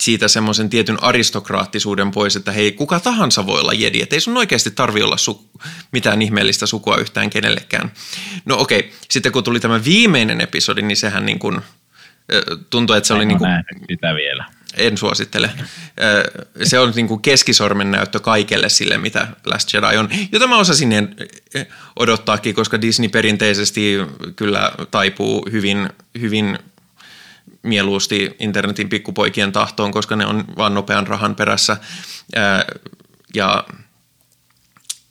siitä semmoisen tietyn aristokraattisuuden pois, että hei, kuka tahansa voi olla jedi, että ei sun oikeasti tarvi olla su- mitään ihmeellistä sukua yhtään kenellekään. No okei, okay. sitten kun tuli tämä viimeinen episodi, niin sehän niin kuin, tuntui, että se en oli niin kuin... sitä vielä. En suosittele. Se on niin kuin keskisormen näyttö kaikelle sille, mitä Last Jedi on. Jota mä osasin odottaakin, koska Disney perinteisesti kyllä taipuu hyvin, hyvin mieluusti internetin pikkupoikien tahtoon, koska ne on vaan nopean rahan perässä. ja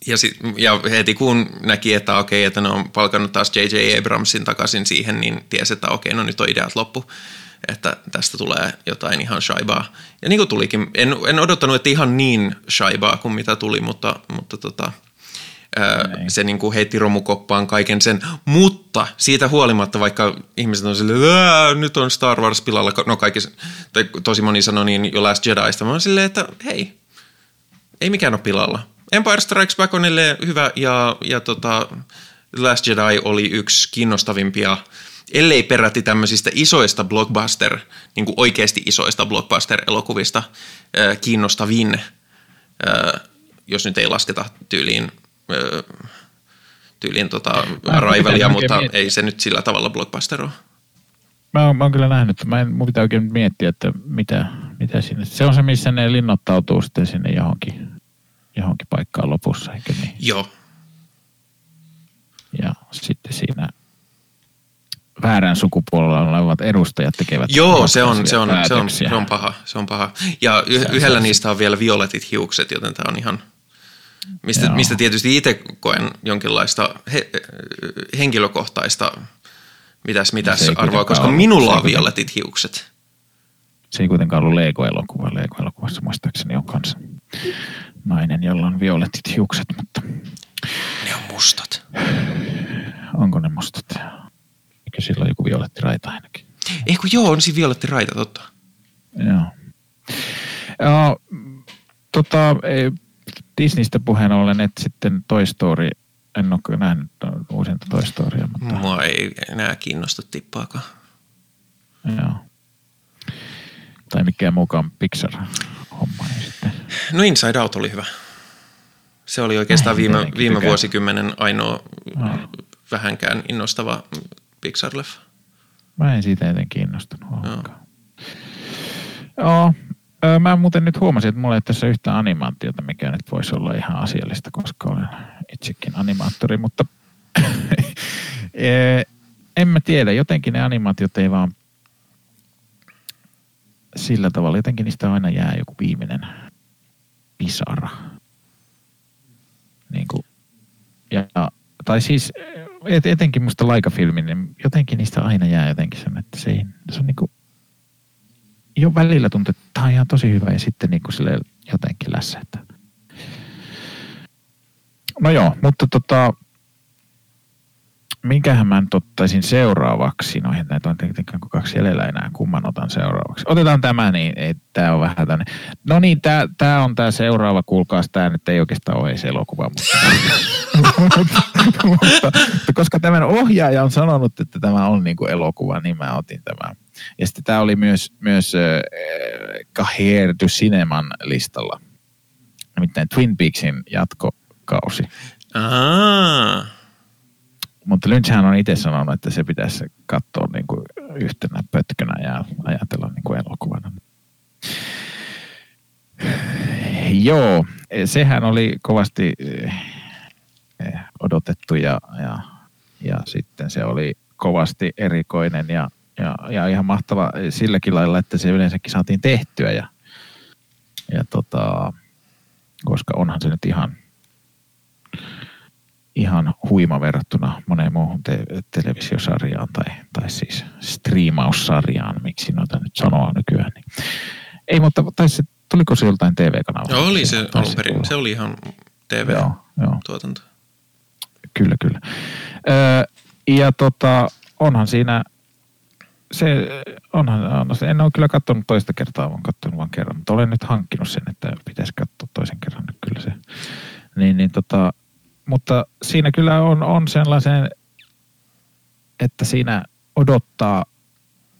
ja, sit, ja heti kun näki, että okei, että ne on palkannut taas J.J. Abramsin takaisin siihen, niin tiesi, että okei, no nyt on ideat loppu, että tästä tulee jotain ihan shaibaa. Ja niin kuin tulikin, en, en odottanut, että ihan niin shaibaa kuin mitä tuli, mutta, mutta tota, niin. Se niin kuin heitti romukoppaan kaiken sen, mutta siitä huolimatta, vaikka ihmiset on silleen, nyt on Star Wars pilalla, no kaikki, tai tosi moni sanoi niin jo Last Jediista, mä oon silleen, että hei, ei mikään ole pilalla. Empire Strikes Back on hyvä ja, ja tota, Last Jedi oli yksi kiinnostavimpia, ellei peräti tämmöisistä isoista blockbuster, niin kuin oikeasti isoista blockbuster-elokuvista kiinnostavin, jos nyt ei lasketa tyyliin tyyliin tota, raivelia, mutta miettiä. ei se nyt sillä tavalla blockbuster ole. Mä oon, mä oon kyllä nähnyt, mä en, mun pitää oikein miettiä, että mitä, mitä sinne. Se on se, missä ne linnoittautuu sitten sinne johonkin, johonkin paikkaan lopussa, eikö niin? Joo. Ja sitten siinä väärän sukupuolella olevat edustajat tekevät. Joo, se on, se, on, se, on, se on paha. Se on paha. Ja y- yhdellä niistä on vielä violetit hiukset, joten tämä on ihan – Mistä, mistä tietysti itse koen jonkinlaista he, henkilökohtaista mitäs mitäs arvoa, koska ollut, minulla on violetit hiukset. Se ei kuitenkaan ollut Lego-elokuva. Lego-elokuvassa muistaakseni on kanssa nainen, jolla on violetit hiukset, mutta... Ne on mustat. Onko ne mustat? Eikö sillä ole joku violetti raita ainakin? Ei kun joo, on siinä violetti raita, totta. Joo. Ja, tota, Disneystä puheen ollen, että sitten Toy Story, en ole nähnyt uusinta Toy Storya. Mutta... Mua ei enää kiinnosta tippaakaan. Joo. Tai mikään muukaan Pixar-homma. Niin sitten. No Inside Out oli hyvä. Se oli oikeastaan viime, viime vuosikymmenen ainoa no. vähänkään innostava Pixar-leffa. Mä en siitä jotenkin kiinnostunut ollenkaan. Joo, Mä muuten nyt huomasin, että mulla ei tässä yhtä animaatiota, mikä nyt voisi olla ihan asiallista, koska olen itsekin animaattori, mutta en mä tiedä, jotenkin ne animaatiot ei vaan sillä tavalla, jotenkin niistä aina jää joku viimeinen pisara. Niin kuin, ja, tai siis et, etenkin musta laikafilmin, niin jotenkin niistä aina jää jotenkin sen, että se, ei, se on niin kuin jo välillä tuntuu, että tämä on ihan tosi hyvä ja sitten niin kuin sille jotenkin lässähtää. No joo, mutta tota, minkähän mä nyt ottaisin seuraavaksi? No näitä on tietenkin kaksi jäljellä enää, kumman otan seuraavaksi. Otetaan tämä, niin tämä on vähän tänne. No niin, tämä, on tämä seuraava, kuulkaas, tämä nyt ei oikeastaan ole edes elokuva, mutta, mutta, koska tämän ohjaaja on sanonut, että tämä on niin kuin elokuva, niin mä otin tämän. Ja sitten tämä oli myös, myös äh, Cineman listalla. Nimittäin Twin Peaksin jatkokausi. Ah. Mutta Lynchhän on itse sanonut, että se pitäisi katsoa niin kuin yhtenä pötkönä ja ajatella niin kuin elokuvana. Joo, sehän oli kovasti eh, odotettu ja, ja, ja sitten se oli kovasti erikoinen ja, ja, ja ihan mahtava silläkin lailla, että se yleensäkin saatiin tehtyä ja, ja tota, koska onhan se nyt ihan ihan huima verrattuna moneen muuhun te- televisiosarjaan tai, tai siis striimaussarjaan, miksi noita nyt sanoa nykyään. Niin. Ei, mutta taisi se, tuliko se joltain TV-kanavalta? Joo, oli se alun perin. Se oli ihan. TV-tuotanto. Kyllä, kyllä. Öö, ja tota, onhan siinä, se, onhan, on, se- en ole kyllä katsonut toista kertaa, vaan katsonut vain kerran, mutta olen nyt hankkinut sen, että pitäisi katsoa toisen kerran nyt kyllä se. Niin, niin tota, mutta siinä kyllä on, on sellaisen, että siinä odottaa,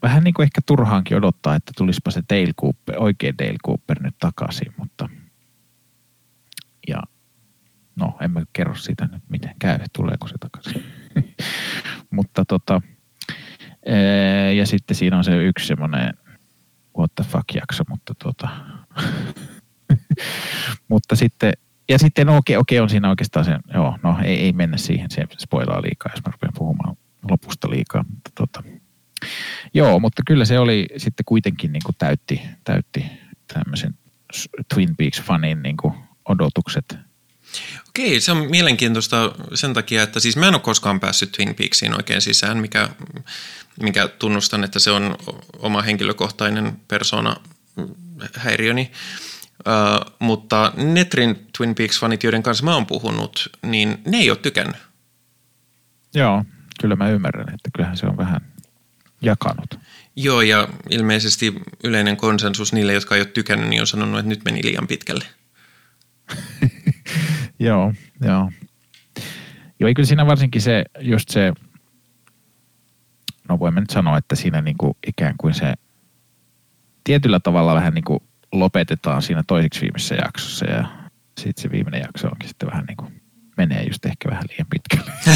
vähän niin kuin ehkä turhaankin odottaa, että tulispa se Dale Cooper, oikein Dale Cooper nyt takaisin, mutta ja no en mä kerro siitä nyt miten käy, tuleeko se takaisin. Mutta tota, ee, ja sitten siinä on se yksi semmoinen what the fuck jakso, mutta tota, mutta sitten, ja sitten no okei, okei on siinä oikeastaan se, joo, no ei, ei mennä siihen, se spoilaa liikaa, jos mä rupean puhumaan lopusta liikaa, mutta tota, joo, mutta kyllä se oli sitten kuitenkin niin kuin täytti, täytti tämmöisen Twin Peaks-fanin niin kuin odotukset Okei, se on mielenkiintoista sen takia, että siis mä en ole koskaan päässyt Twin Peaksiin oikein sisään, mikä, mikä tunnustan, että se on oma henkilökohtainen persona häiriöni. Mutta Netrin Twin Peaks-fanit, joiden kanssa mä oon puhunut, niin ne ei ole tykännyt. Joo, kyllä mä ymmärrän, että kyllähän se on vähän jakanut. Joo, ja ilmeisesti yleinen konsensus niille, jotka ei ole tykännyt, niin on sanonut, että nyt meni liian pitkälle. Joo, joo. Joo, ei kyllä siinä varsinkin se, just se, no voimme nyt sanoa, että siinä niinku ikään kuin se tietyllä tavalla vähän niinku lopetetaan siinä toiseksi viimeisessä jaksossa ja sitten se viimeinen jakso onkin sitten vähän niin kuin menee just ehkä vähän liian pitkälle.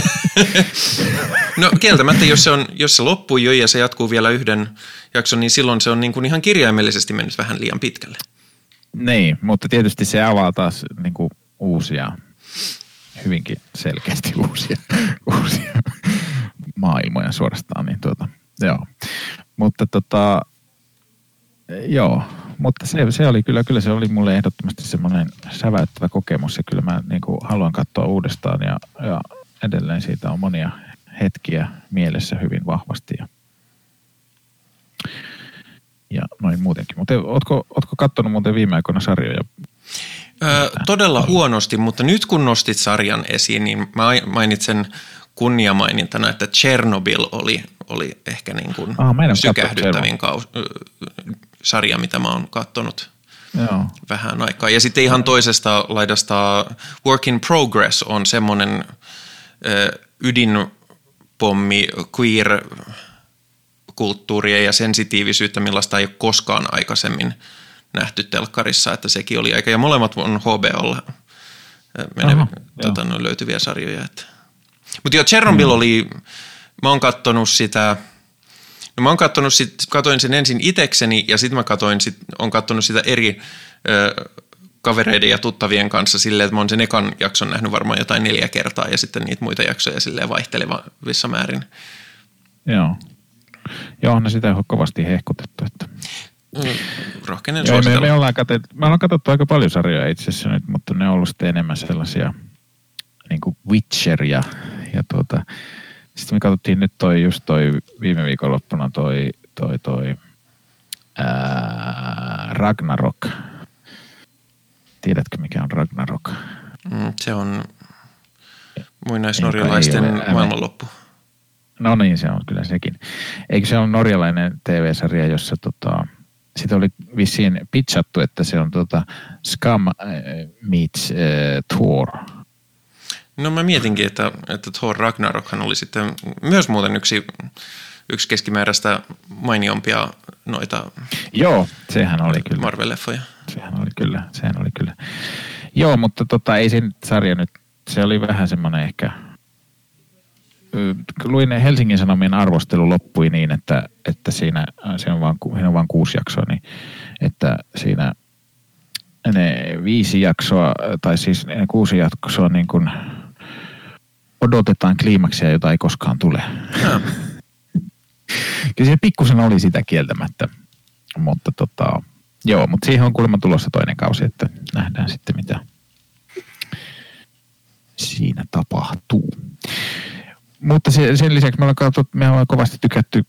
No kieltämättä, jos se, on, jos se loppuu jo ja se jatkuu vielä yhden jakson, niin silloin se on niin kuin ihan kirjaimellisesti mennyt vähän liian pitkälle. niin, mutta tietysti se avaa taas niin kuin uusia, hyvinkin selkeästi uusia, uusia maailmoja suorastaan. Niin tuota, joo. Mutta tota, joo, mutta se, se oli kyllä, kyllä se oli mulle ehdottomasti semmoinen säväyttävä kokemus ja kyllä mä niin kuin haluan katsoa uudestaan ja, ja edelleen siitä on monia hetkiä mielessä hyvin vahvasti ja, ja noin muutenkin. Mutta ootko, ootko katsonut muuten viime aikoina sarjoja? Öö, todella huonosti, mutta nyt kun nostit sarjan esiin, niin mä mainitsen kunniamainintana, että Chernobyl oli, oli ehkä niin kuin Ah, sykähdyttävin kaus, sarja, mitä mä oon katsonut Joo. vähän aikaa. Ja sitten ihan toisesta laidasta Work in Progress on semmoinen ydinpommi, queer kulttuuria ja sensitiivisyyttä, millaista ei ole koskaan aikaisemmin nähty telkkarissa, että sekin oli aika, ja molemmat on HBOlla menevi, Aha, tota, no, löytyviä sarjoja. Mutta joo, Chernobyl oli, mä oon kattonut sitä, no mä oon kattonut sit, katoin sen ensin itekseni, ja sitten mä katoin sit, on kattonut sitä eri ö, kavereiden ja tuttavien kanssa silleen, että mä oon sen ekan jakson nähnyt varmaan jotain neljä kertaa, ja sitten niitä muita jaksoja silleen vaihtelevissa määrin. Joo. Joo, no sitä on kovasti hehkutettu. Että. Mm, rohkenen Joo, me, me, ollaan katsottu, me ollaan katsottu aika paljon sarjoja itse asiassa nyt, mutta ne on ollut sitten enemmän sellaisia niin kuin Witcher ja, ja tuota, sitten me katsottiin nyt toi just toi viime viikonloppuna toi, toi, toi ää, Ragnarok. Tiedätkö mikä on Ragnarok? Mm, se on muinaisnorjalaisten maailmanloppu. No niin, se on kyllä sekin. Eikö se ole norjalainen TV-sarja, jossa tota, sitä oli vissiin pitchattu, että se on tota Scum äh, meets äh, Thor. No mä mietinkin, että, että Thor Ragnarokhan oli sitten myös muuten yksi, yksi keskimääräistä mainiompia noita Joo, sehän oli kyllä. Marvel-leffoja. Sehän oli kyllä, sehän oli kyllä. Joo, mutta tota, ei se sarja nyt, se oli vähän semmoinen ehkä, luin Helsingin Sanomien arvostelu loppui niin, että, että siinä, siinä, on vain, siinä on vain kuusi jaksoa, niin että siinä ne viisi jaksoa, tai siis ne kuusi jaksoa niin kuin odotetaan kliimaksia, jota ei koskaan tule. Ah, Kyllä se pikkusen oli sitä kieltämättä, mutta tota, joo, mutta siihen on kuulemma tulossa toinen kausi, että nähdään sitten mitä siinä tapahtuu. Mutta se, sen lisäksi me ollaan, katsottu, me ollaan kovasti tykätty,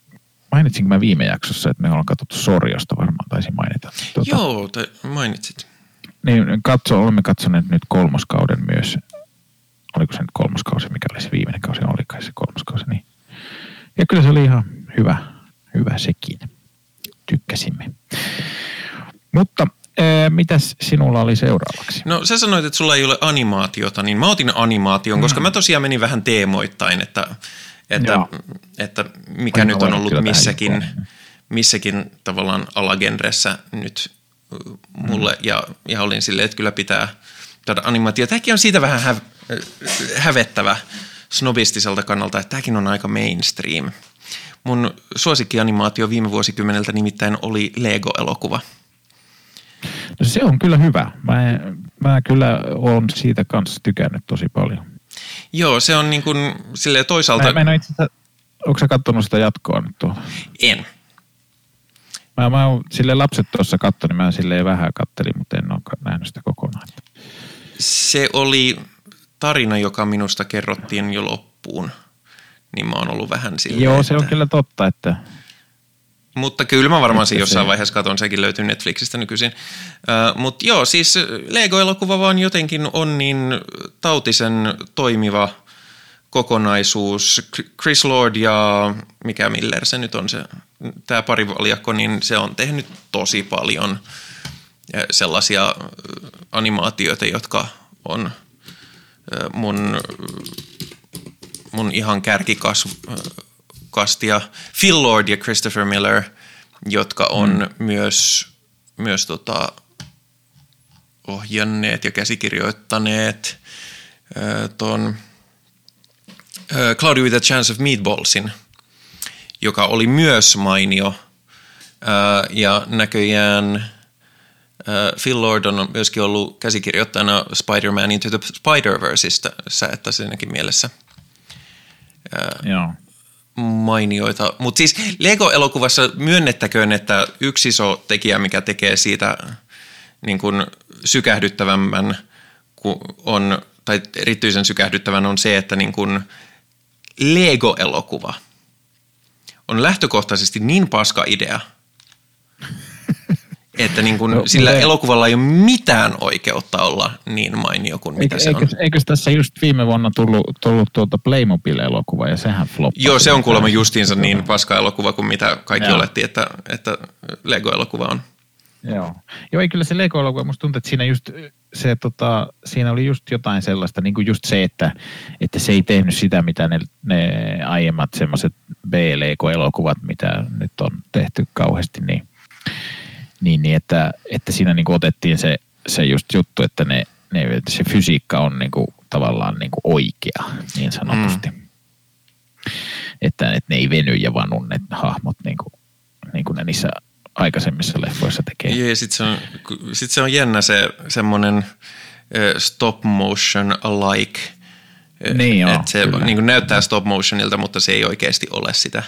mainitsinko mä viime jaksossa, että me ollaan katsottu Sorjosta, varmaan taisin mainita. Tuota, Joo, te mainitsit. Niin, katso, olemme katsoneet nyt kolmoskauden myös. Oliko se nyt kolmoskausi, mikä oli se viimeinen kausi, oli kai se kolmoskausi, niin. Ja kyllä se oli ihan hyvä, hyvä sekin. Tykkäsimme. Mutta Ee, mitäs sinulla oli seuraavaksi? No sä sanoit, että sulla ei ole animaatiota, niin mä otin animaation, mm. koska mä tosiaan menin vähän teemoittain, että, että, että mikä Aina nyt on ollut missäkin, missäkin tavallaan alagenressä nyt mulle. Mm. Ja, ja olin silleen, että kyllä pitää tuoda animaatio. Tämäkin on siitä vähän hä, hävettävä snobistiselta kannalta, että tämäkin on aika mainstream. Mun suosikkianimaatio viime vuosikymmeneltä nimittäin oli Lego-elokuva – No se on kyllä hyvä. Mä, mä kyllä olen siitä kanssa tykännyt tosi paljon. Joo, se on niin kuin sille toisaalta... Mä, mä en itse onko sä katsonut sitä jatkoa nyt tuolla? En. Mä, mä oon sille lapset tuossa katsoin, niin mä silleen vähän kattelin, mutta en ole nähnyt sitä kokonaan. Se oli tarina, joka minusta kerrottiin jo loppuun. Niin mä oon ollut vähän silleen, Joo, se on kyllä totta, että mutta kyllä mä varmaan siinä jossain vaiheessa katon, sekin löytyy Netflixistä nykyisin. Mutta joo, siis Lego-elokuva vaan jotenkin on niin tautisen toimiva kokonaisuus. Chris Lord ja mikä Miller se nyt on se, tämä parivaljakko, niin se on tehnyt tosi paljon sellaisia animaatioita, jotka on mun, mun ihan kärkikasvu kastia Phil Lord ja Christopher Miller, jotka on mm. myös, myös tota, ohjanneet ja käsikirjoittaneet ton äh, Cloudy with a Chance of Meatballsin, joka oli myös mainio. Ja näköjään Phil Lord on myöskin ollut käsikirjoittajana Spider-Man Into the Spider-Verseistä, että siinäkin mielessä. Äh, Joo mainioita. Mutta siis Lego-elokuvassa myönnettäköön, että yksi iso tekijä, mikä tekee siitä niin kun sykähdyttävämmän on, tai erityisen sykähdyttävän on se, että niin kun Lego-elokuva on lähtökohtaisesti niin paska idea – että niin kun, no, sillä me... elokuvalla ei ole mitään oikeutta olla niin mainio kuin mitä Eikö, se on. Eikö tässä just viime vuonna tullut, tullut tuota Playmobil-elokuva ja sehän floppasi? Joo, se on kuulemma justiinsa niin paska elokuva kuin mitä kaikki Joo. oletti, että, että Lego-elokuva on. Joo. Joo, ei kyllä se Lego-elokuva, musta tuntuu, että siinä just se, tota, siinä oli just jotain sellaista, niin kuin just se, että, että se ei tehnyt sitä, mitä ne, ne aiemmat semmoiset B-Lego-elokuvat, mitä nyt on tehty kauheasti, niin niin, niin että, että siinä niin kuin otettiin se, se just juttu, että ne, ne, se fysiikka on niin kuin, tavallaan niin kuin oikea, niin sanotusti. Mm. Että, että ne ei veny ja vanu ne hahmot niin kuin, niin kuin ne niissä aikaisemmissa leffoissa tekee. Ja sitten se, on, sit se on jännä se semmoinen stop motion alike. Niin joo, että se niin kuin näyttää stop motionilta, mutta se ei oikeasti ole sitä.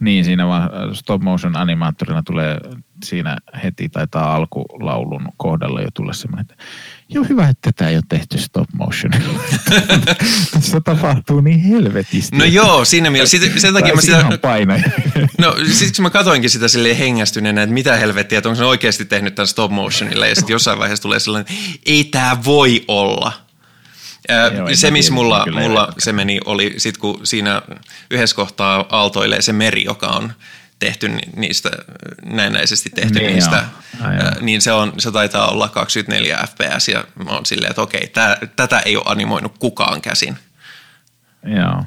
Niin, siinä vaan stop motion animaattorina tulee siinä heti taitaa alkulaulun kohdalla jo tulla semmoinen, että joo hyvä, että tätä ei ole tehty stop motion. Tässä tapahtuu niin helvetisti. No joo, siinä mielessä. Sen takia mä sitä... No siksi mä katoinkin sitä sille hengästyneenä, että mitä helvettiä, että onko se oikeasti tehnyt tämän stop motionilla. Ja sitten jossain vaiheessa tulee sellainen, ei tämä voi olla. Joo, se, missä mulla, mulla se meni, oli sitten kun siinä yhdessä kohtaa aaltoilee se meri, joka on tehty niistä, näennäisesti tehty niin niistä, Ai niin se, on, se taitaa olla 24 fps ja mä oon silleen, että okei, tää, tätä ei ole animoinut kukaan käsin. Joo.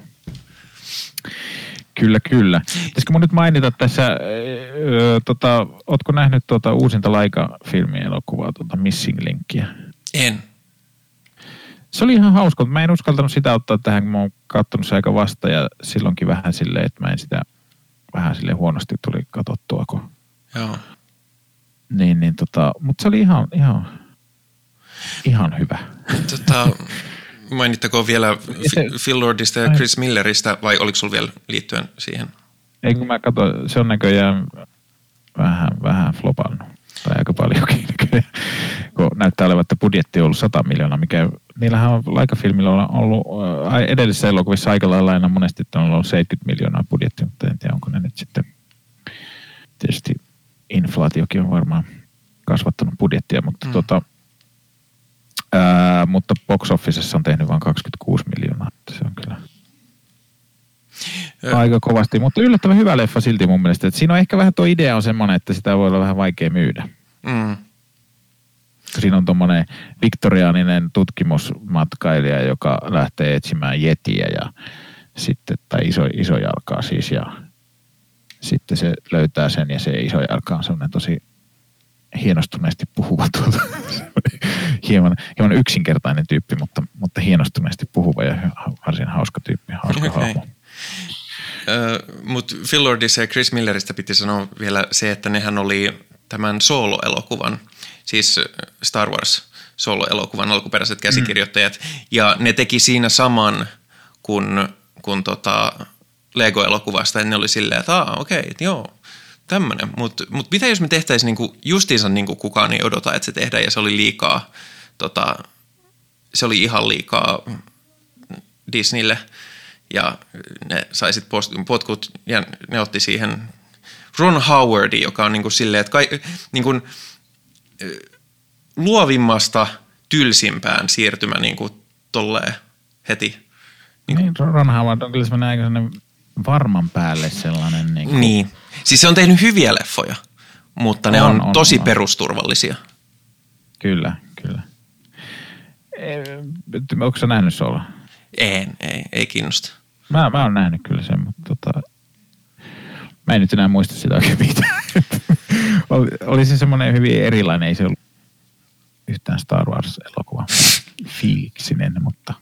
Kyllä, kyllä. Pitäisikö mun nyt mainita tässä, öö, tota, ootko nähnyt tuota uusinta Laika-filmin elokuvaa, tuota Missing Linkia? En. Se oli ihan hauska, mutta mä en uskaltanut sitä ottaa tähän, kun mä oon katsonut se aika vasta ja silloinkin vähän silleen, että mä en sitä vähän sille huonosti tuli katsottua. Kun... Joo. Niin, niin tota, mutta se oli ihan, ihan, ihan hyvä. Tota, mainittakoon vielä se, Phil Lordista ja Chris Milleristä, vai oliko sulla vielä liittyen siihen? Ei kun mä katsoin, se on näköjään vähän, vähän flopannut. Tai aika paljonkin. kun näyttää olevan, että budjetti on ollut 100 miljoonaa, mikä niillähän on Laika-filmillä ollut ää, edellisessä elokuvissa aika lailla aina monesti, että on ollut 70 miljoonaa budjetti, mutta en tiedä, onko ne nyt sitten tietysti inflaatiokin on varmaan kasvattanut budjettia, mutta mm. tota, ää, mutta box officessa on tehnyt vain 26 miljoonaa, että se on kyllä aika kovasti, mutta yllättävän hyvä leffa silti mun mielestä. Että siinä on ehkä vähän tuo idea on semmoinen, että sitä voi olla vähän vaikea myydä. Mm. Siinä on tuommoinen viktoriaaninen tutkimusmatkailija, joka lähtee etsimään jetiä ja sitten, tai iso, iso jalkaa siis ja sitten se löytää sen ja se iso jalka on semmoinen tosi hienostuneesti puhuva tuolta. hieman, hieman yksinkertainen tyyppi, mutta, mutta hienostuneesti puhuva ja varsin hauska tyyppi, hauska okay. hahmo. Mutta Phil Lordissa ja Chris Milleristä piti sanoa vielä se, että nehän oli tämän solo-elokuvan, siis Star Wars solo-elokuvan alkuperäiset käsikirjoittajat, mm. ja ne teki siinä saman kuin kun tota Lego-elokuvasta, ja ne oli silleen, että okei, okay, joo, tämmöinen. Mutta mut mitä jos me tehtäisiin niinku justiinsa niin kuin kukaan ei odota, että se tehdään, ja se oli liikaa, tota, se oli ihan liikaa Disneylle – ja ne sai sitten potkut ja ne otti siihen Ron Howardi, joka on niin kuin silleen, että kai, niin kuin, luovimmasta tylsimpään siirtymä niin kuin tolleen heti. Niin, niin Ron Howard on kyllä semmoinen aika sellainen varman päälle sellainen. Niin, kuin... niin. Siis se on tehnyt hyviä leffoja, mutta ne on, on, on tosi on. perusturvallisia. Kyllä, kyllä. Onko sä nähnyt Sola? En, ei, ei kiinnosta. Mä, mä oon nähnyt kyllä sen, mutta tota, mä en nyt enää muista sitä oikein mitään. oli, oli se semmoinen hyvin erilainen, ei se ollut yhtään Star Wars-elokuva fiiliksinen, mutta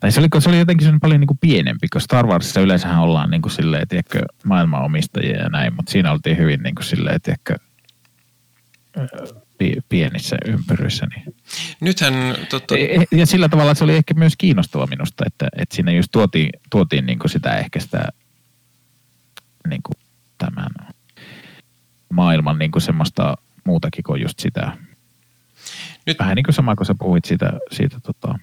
tai se oli, se oli jotenkin se paljon niin kuin pienempi, koska Star Warsissa yleensähän ollaan niin kuin silleen, tiedätkö, maailmanomistajia ja näin, mutta siinä oltiin hyvin niin kuin silleen, tiedätkö, pienissä ympyröissä. Niin. Nythän... Totta... Ja sillä tavalla se oli ehkä myös kiinnostava minusta, että, että siinä just tuotiin, tuotiin niin kuin sitä ehkä sitä niin kuin tämän maailman niin kuin semmoista muutakin kuin just sitä. Nyt... Vähän niin kuin sama kuin sä puhuit siitä, siitä tota...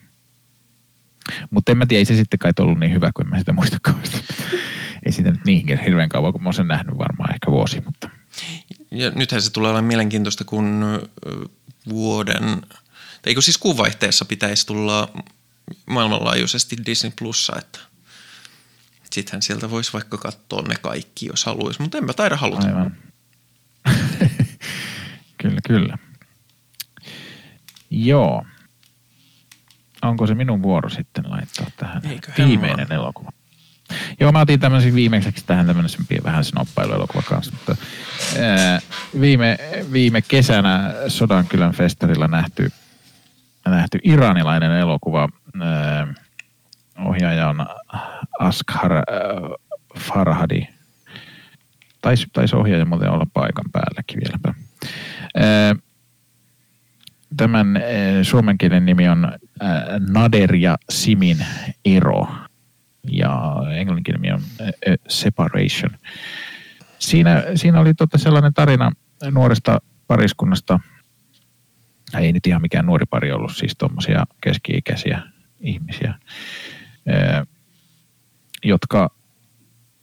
mutta en mä tiedä, ei se sitten kai ollut niin hyvä kuin mä sitä muista ei siitä nyt niin hirveän kauan, kun mä oon sen nähnyt varmaan ehkä vuosi, mutta ja nythän se tulee olemaan mielenkiintoista, kun vuoden, eikö siis kuuvaihteessa pitäisi tulla maailmanlaajuisesti Disney Plussa, että sittenhän sieltä voisi vaikka katsoa ne kaikki, jos haluaisi, mutta en mä taida haluta. Aivan. kyllä, kyllä. Joo. Onko se minun vuoro sitten laittaa tähän Eiköhän viimeinen vaan. elokuva? Joo, mä otin tämmöisen viimeiseksi tähän tämmöisen vähän snoppailuelokuva kanssa, mutta ää, viime, viime kesänä Sodankylän festarilla nähty, nähty iranilainen elokuva. Ää, ohjaaja on Asghar ää, Farhadi. Taisi, taisi ohjaaja muuten olla paikan päälläkin vieläpä. Ää, tämän ää, suomenkielen nimi on ää, Nader ja Simin ero ja englannin nimi on Separation. Siinä, siinä oli tota sellainen tarina nuoresta pariskunnasta, ei nyt ihan mikään nuori pari ollut, siis tuommoisia keski-ikäisiä ihmisiä, jotka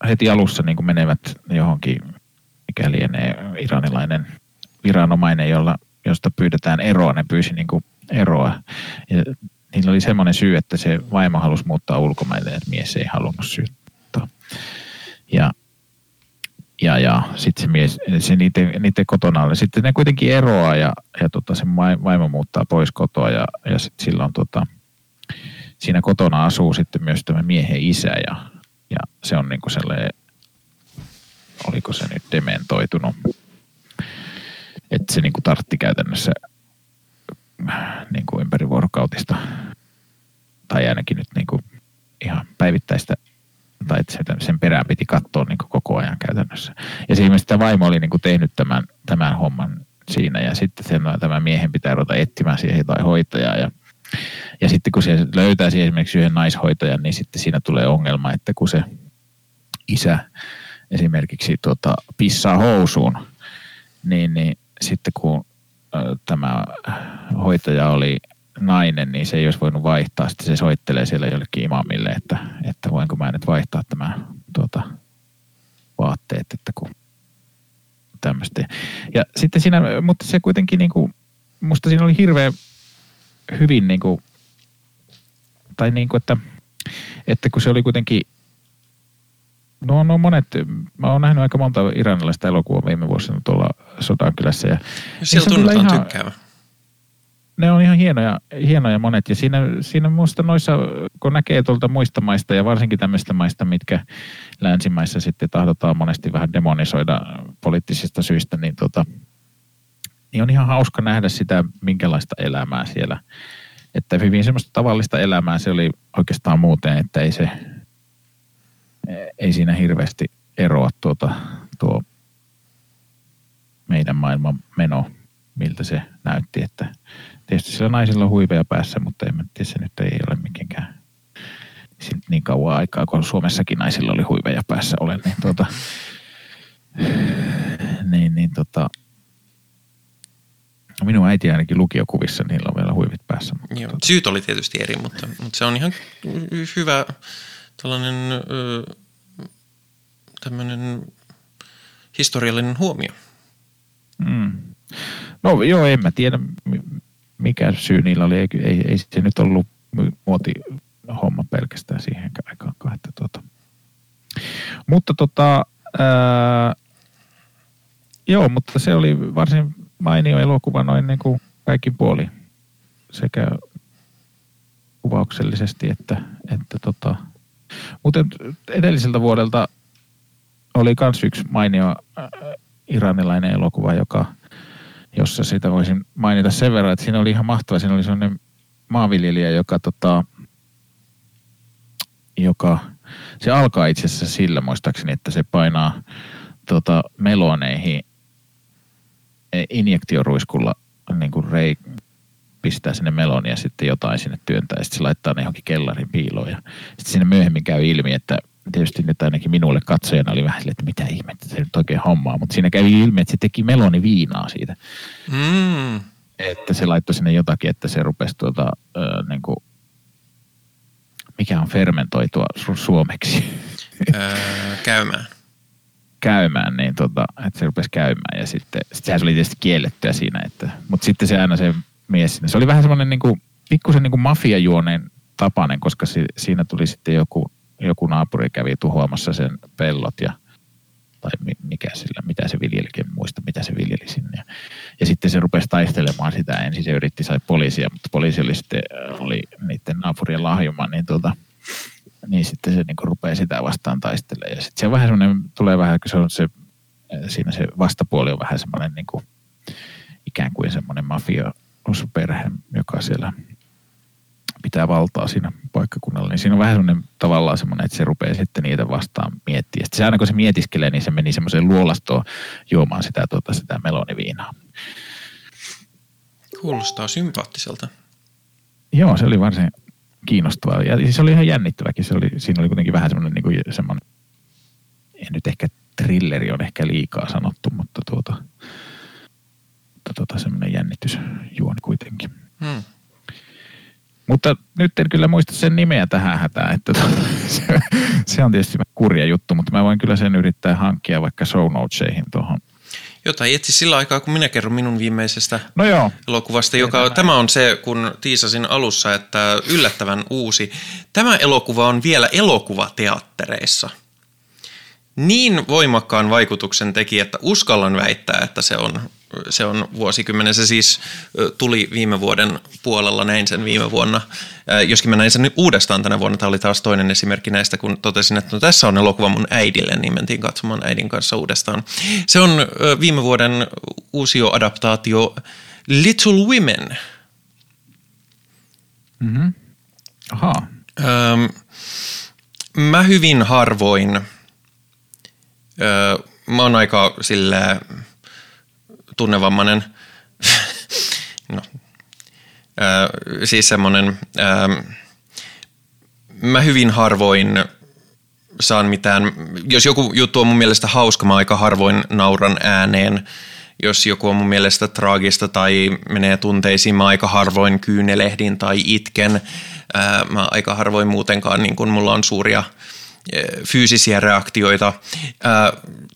heti alussa niin menevät johonkin, mikä lienee iranilainen viranomainen, jolla, josta pyydetään eroa. Ne pyysi niin eroa. Ja niillä oli semmoinen syy, että se vaimo halusi muuttaa ulkomaille, että mies ei halunnut syyttää. Ja, ja, ja sitten se mies, se niiden, niiden kotona oli. Sitten ne kuitenkin eroaa ja, ja tota, se vaimo muuttaa pois kotoa ja, ja sitten silloin tota, siinä kotona asuu sitten myös tämä miehen isä ja, ja se on niinku sellainen, oliko se nyt dementoitunut, että se niinku tartti käytännössä niin kuin ympärivuorokautista tai ainakin nyt niin kuin ihan päivittäistä tai että sen perään piti katsoa niin kuin koko ajan käytännössä. Ja se tämä vaimo oli niin kuin tehnyt tämän, tämän homman siinä ja sitten sen, tämä miehen pitää ruveta etsimään siihen jotain hoitajaa ja ja sitten kun se löytää esimerkiksi yhden naishoitajan, niin sitten siinä tulee ongelma, että kun se isä esimerkiksi tuota, pissaa housuun, niin, niin sitten kun tämä hoitaja oli nainen, niin se ei olisi voinut vaihtaa. Sitten se soittelee siellä jollekin imamille, että, että voinko mä nyt vaihtaa tämä tuota, vaatteet, että kun tämmöistä. Ja sitten siinä, mutta se kuitenkin niin kuin, musta siinä oli hirveän hyvin niin kuin, tai niin kuin, että, että kun se oli kuitenkin No, no monet, mä oon nähnyt aika monta iranilaista elokuvaa viime vuosina tuolla Sodankylässä. Ja Siellä tunnetaan ihan, tykkäävä. Ne on ihan hienoja, hienoja monet ja siinä, siinä muista noissa, kun näkee tuolta muista maista ja varsinkin tämmöistä maista, mitkä länsimaissa sitten tahdotaan monesti vähän demonisoida poliittisista syistä, niin, tota, niin on ihan hauska nähdä sitä, minkälaista elämää siellä. Että hyvin semmoista tavallista elämää se oli oikeastaan muuten, että ei se, ei siinä hirveästi eroa tuota, tuo meidän maailman meno, miltä se näytti. Että tietysti sillä naisilla on huiveja päässä, mutta en tiedä, se nyt ei ole mitenkään niin kauan aikaa, kun Suomessakin naisilla oli huiveja päässä olen, niin, tuota, niin, niin tota, minun äiti ainakin lukiokuvissa, niillä on vielä huivit päässä. Mutta Joo, tuota. Syyt oli tietysti eri, mutta, mutta se on ihan hyvä tällainen tämmöinen historiallinen huomio. Mm. No joo, en mä tiedä mikä syy niillä oli. Ei, ei, ei se nyt ollut muoti homma pelkästään siihen aikaan. Että tuota. Mutta tota, ää, joo, mutta se oli varsin mainio elokuva noin niin kuin kaikki puoli. Sekä kuvauksellisesti että, että tota, mutta edelliseltä vuodelta oli myös yksi mainio äh, iranilainen elokuva, joka, jossa sitä voisin mainita sen verran, että siinä oli ihan mahtava. Siinä oli sellainen maanviljelijä, joka, tota, joka se alkaa itse asiassa sillä muistaakseni, että se painaa tota, meloneihin injektioruiskulla niin kuin rei, pistää sinne melonia ja sitten jotain sinne työntää ja sitten se laittaa ne johonkin kellarin piiloon. Ja sitten sinne myöhemmin käy ilmi, että tietysti nyt ainakin minulle katsojana oli vähän että mitä ihmettä se nyt oikein hommaa, mutta siinä kävi ilmi, että se teki meloni viinaa siitä. Mm. Että se laittoi sinne jotakin, että se rupesi tuota, äh, niin kuin, mikä on fermentoitua su- suomeksi? Öö, käymään. Käymään, niin tota, että se rupesi käymään. Ja sitten, sit sehän oli tietysti kiellettyä siinä, että, mutta sitten se aina se mies Se oli vähän semmoinen niin kuin, pikkusen niin kuin mafiajuoneen tapainen, koska si, siinä tuli sitten joku, joku naapuri kävi tuhoamassa sen pellot ja tai mikä sillä, mitä se viljelikin, muista mitä se viljeli sinne. Ja, ja sitten se rupesi taistelemaan sitä, ensin se yritti sai poliisia, mutta poliisi oli sitten, oli niiden naapurien lahjuma, niin, tuota, niin sitten se niin rupeaa sitä vastaan taistelemaan. Ja sitten se on vähän semmoinen, tulee vähän, kun se on se, äh, siinä se vastapuoli on vähän semmoinen niin kuin, ikään kuin semmoinen mafia perhe, joka siellä pitää valtaa siinä paikkakunnalla, niin siinä on vähän semmoinen tavallaan semmoinen, että se rupeaa sitten niitä vastaan miettiä. Sitten se aina kun se mietiskelee, niin se meni semmoiseen luolastoon juomaan sitä, tuota, sitä meloniviinaa. Kuulostaa sympaattiselta. Joo, se oli varsin kiinnostavaa. Ja siis se oli ihan jännittäväkin. Se oli, siinä oli kuitenkin vähän semmoinen, niin kuin semmoinen en nyt ehkä trilleri on ehkä liikaa sanottu, mutta tuota, mutta tota, semmoinen jännitysjuoni kuitenkin. Hmm. Mutta nyt en kyllä muista sen nimeä tähän hätään, että tuota, se, se on tietysti kurja juttu, mutta mä voin kyllä sen yrittää hankkia vaikka show notesihin tuohon jotain etsi sillä aikaa, kun minä kerron minun viimeisestä no joo. elokuvasta, joka tämä on se, kun tiisasin alussa, että yllättävän uusi. Tämä elokuva on vielä elokuvateattereissa. Niin voimakkaan vaikutuksen teki, että uskallan väittää, että se on se on vuosikymmenen. Se siis tuli viime vuoden puolella, näin sen viime vuonna. Joskin mä näin sen uudestaan tänä vuonna. Tämä oli taas toinen esimerkki näistä, kun totesin, että no, tässä on elokuva mun äidille, niin mentiin katsomaan äidin kanssa uudestaan. Se on viime vuoden uusioadaptaatio Little Women. Mm-hmm. Aha. Öm, mä hyvin harvoin, öö, mä oon aika silleen, tunnevammainen, no, ää, siis semmoinen, mä hyvin harvoin saan mitään, jos joku juttu on mun mielestä hauska, mä aika harvoin nauran ääneen jos joku on mun mielestä traagista tai menee tunteisiin, mä aika harvoin kyynelehdin tai itken. Ää, mä aika harvoin muutenkaan, niin kun mulla on suuria fyysisiä reaktioita.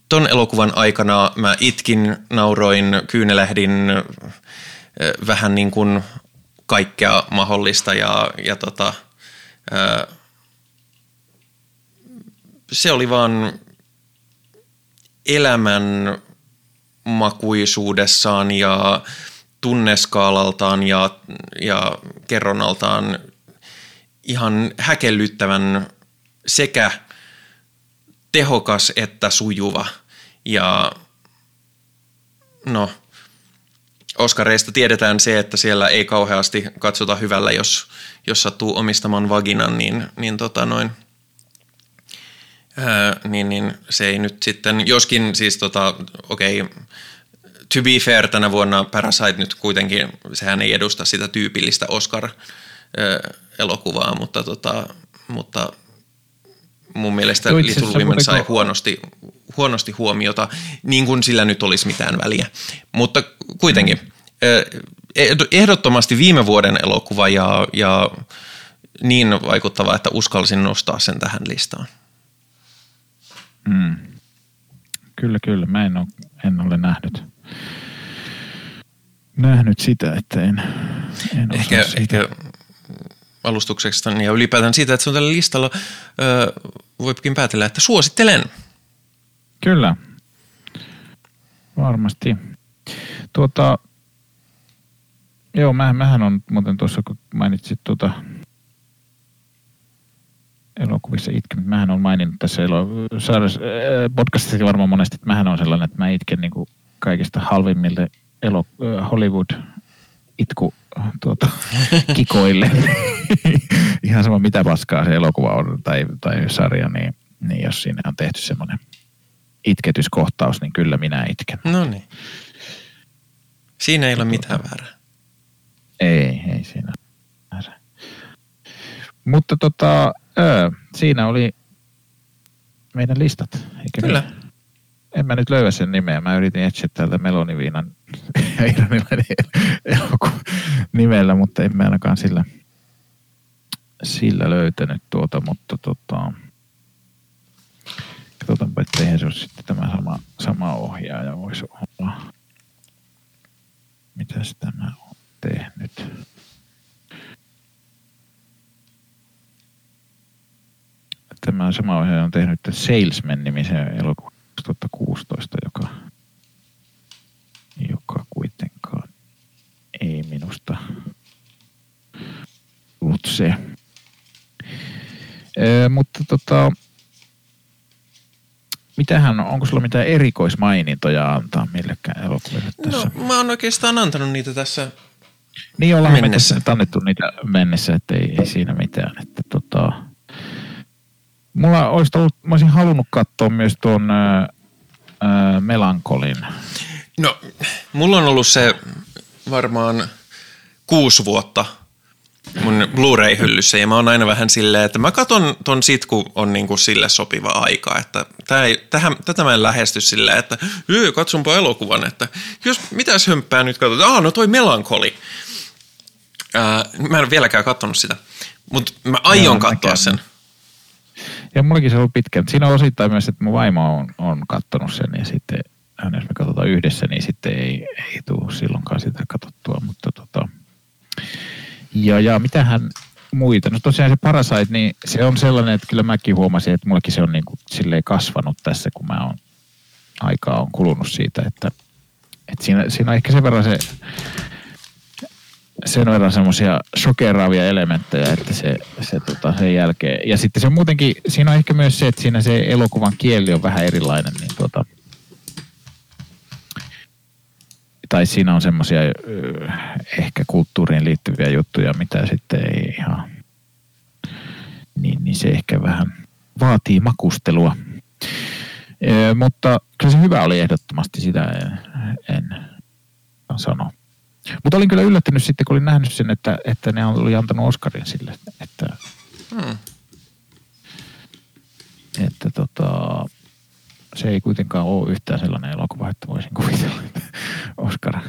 Ton elokuvan aikana mä itkin, nauroin, kyynelähdin vähän niin kuin kaikkea mahdollista ja, ja tota, se oli vaan elämän makuisuudessaan ja tunneskaalaltaan ja, ja kerronnaltaan ihan häkellyttävän sekä tehokas että sujuva. Ja no, Oskareista tiedetään se, että siellä ei kauheasti katsota hyvällä, jos, jos sattuu omistamaan vaginan, niin, niin tota noin – Ää, niin, niin se ei nyt sitten, joskin siis tota, okei, okay, to be fair tänä vuonna Parasite nyt kuitenkin, sehän ei edusta sitä tyypillistä Oscar-elokuvaa, mutta, tota, mutta mun mielestä no Little Women sai huonosti, huonosti huomiota, niin kuin sillä nyt olisi mitään väliä. Mutta kuitenkin, mm. ehdottomasti viime vuoden elokuva ja, ja niin vaikuttava, että uskalsin nostaa sen tähän listaan. Mm. Kyllä, kyllä. Mä en ole, en ole nähnyt, nähnyt sitä, että en, en ehkä, ehkä alustukseksi ja ylipäätään siitä, että se on tällä listalla, voikin päätellä, että suosittelen. Kyllä, varmasti. Tuota, joo, mä, mähän on muuten tuossa, kun mainitsit tuota elokuvissa itken. Mähän on maininnut tässä elo- äh, podcastissa varmaan monesti, että mähän on sellainen, että mä itken niin kuin kaikista halvimmille elo- äh, Hollywood itku tuota, kikoille. Ihan sama mitä paskaa se elokuva on tai, tai sarja, niin, niin jos siinä on tehty semmoinen itketyskohtaus, niin kyllä minä itken. No niin. Siinä ei ole mitään väärää. Ei, ei siinä väärää. Mutta tota, Öö, siinä oli meidän listat. Eikä Kyllä. Niin? En mä nyt löyä sen nimeä. Mä yritin etsiä täältä Meloniviinan nimellä, mutta en mä ainakaan sillä, sillä löytänyt tuota, mutta tota, katsotaanpa, ettei se ole sitten tämä sama, sama ohjaaja voisi olla. Mitäs tämä on tehnyt? Tämä sama ohjaaja on tehnyt Salesman-nimisen elokuvan 2016, joka, joka kuitenkaan ei minusta ollut se. Ee, mutta tota, mitähän, onko sulla mitään erikoismainintoja antaa millekään elokuville tässä? No, mä oon oikeastaan antanut niitä tässä Niin ollaan mennessä. annettu niitä mennessä, että ei, ei siinä mitään. Että tota, Mulla olisi ollut, mä olisin halunnut katsoa myös tuon äh, Melankolin. No, mulla on ollut se varmaan kuusi vuotta mun Blu-ray-hyllyssä ja mä oon aina vähän silleen, että mä katon ton sit, kun on niinku sille sopiva aika, että tää ei, tähän, tätä mä en lähesty silleen, että katsonpa elokuvan, että jos mitäs hömppää nyt katsotaan, ah no toi Melankoli. Ää, mä en vieläkään katsonut sitä, mutta mä aion katsoa sen. Ja mullakin se on pitkään. Siinä on osittain myös, että mun vaimo on, on kattonut sen ja sitten jos me katsotaan yhdessä, niin sitten ei, ei tule silloinkaan sitä katsottua. Mutta tota, ja, ja mitähän muita. No tosiaan se Parasite, niin se on sellainen, että kyllä mäkin huomasin, että mullakin se on niin kuin silleen kasvanut tässä, kun mä oon aikaa on kulunut siitä, että, että siinä, siinä on ehkä sen verran se sen verran semmoisia shokeraavia elementtejä, että se, se tota, sen jälkeen. Ja sitten se on muutenkin, siinä on ehkä myös se, että siinä se elokuvan kieli on vähän erilainen, niin tota, tai siinä on semmoisia ehkä kulttuuriin liittyviä juttuja, mitä sitten ei ihan, niin, niin se ehkä vähän vaatii makustelua. E, mutta kyllä se hyvä oli ehdottomasti, sitä en, en sano. Mutta olin kyllä yllättynyt sitten, kun olin nähnyt sen, että, että ne oli antanut Oscarin sille. Että, hmm. että tota, se ei kuitenkaan ole yhtään sellainen elokuva, että voisin kuvitella, että Oscar.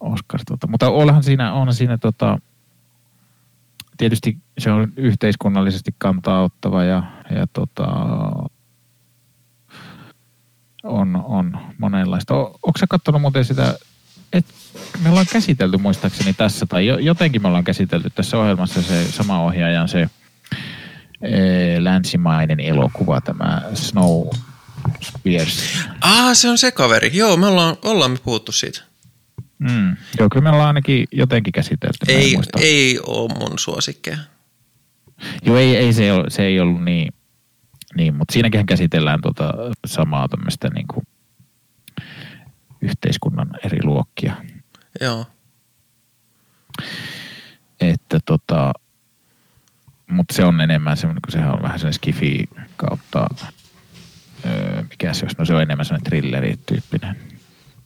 Oscar tota. Mutta onhan siinä, onhan siinä tota, tietysti se on yhteiskunnallisesti kantaa ottava ja, ja tota, on, on monenlaista. O, onko sä katsonut muuten sitä, että me ollaan käsitelty muistaakseni tässä, tai jotenkin me ollaan käsitelty tässä ohjelmassa se sama ohjaajan se e, länsimainen elokuva, tämä Snow Spears. Ah, se on se kaveri. Joo, me ollaan, ollaan me puhuttu siitä. Mm. Joo, kyllä me ollaan ainakin jotenkin käsitelty. Ei, ei ole mun suosikkeja. Joo, ei, ei se, ole, se ei ollut niin, niin mutta siinäkin käsitellään tuota samaa tämmöistä niin kuin yhteiskunnan eri luokkia. Joo. Että tota, mutta se on enemmän semmoinen, kun sehän on vähän sellainen skifi kautta, öö, mikä se olisi, no se on enemmän semmoinen thriller-tyyppinen.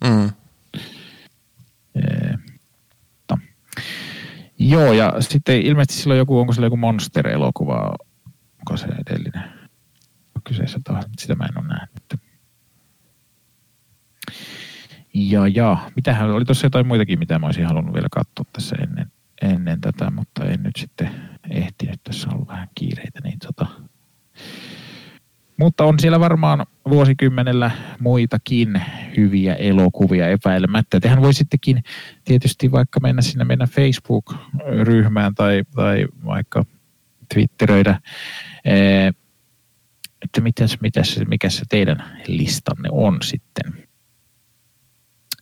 Mm. Öö, to. Joo, ja sitten ilmeisesti silloin joku, onko sillä joku Monster-elokuva, onko se edellinen kyseessä taas, sitä mä en ole nähnyt. Ja, ja, mitähän oli tuossa jotain muitakin, mitä mä olisin halunnut vielä katsoa tässä ennen, ennen tätä, mutta en nyt sitten ehtinyt. Tässä on vähän kiireitä. Niin tota. Mutta on siellä varmaan vuosikymmenellä muitakin hyviä elokuvia epäilemättä. Tehän voisittekin tietysti vaikka mennä sinne meidän Facebook-ryhmään tai, tai vaikka Twitteröidä, että mitäs, mitäs, mikä se teidän listanne on sitten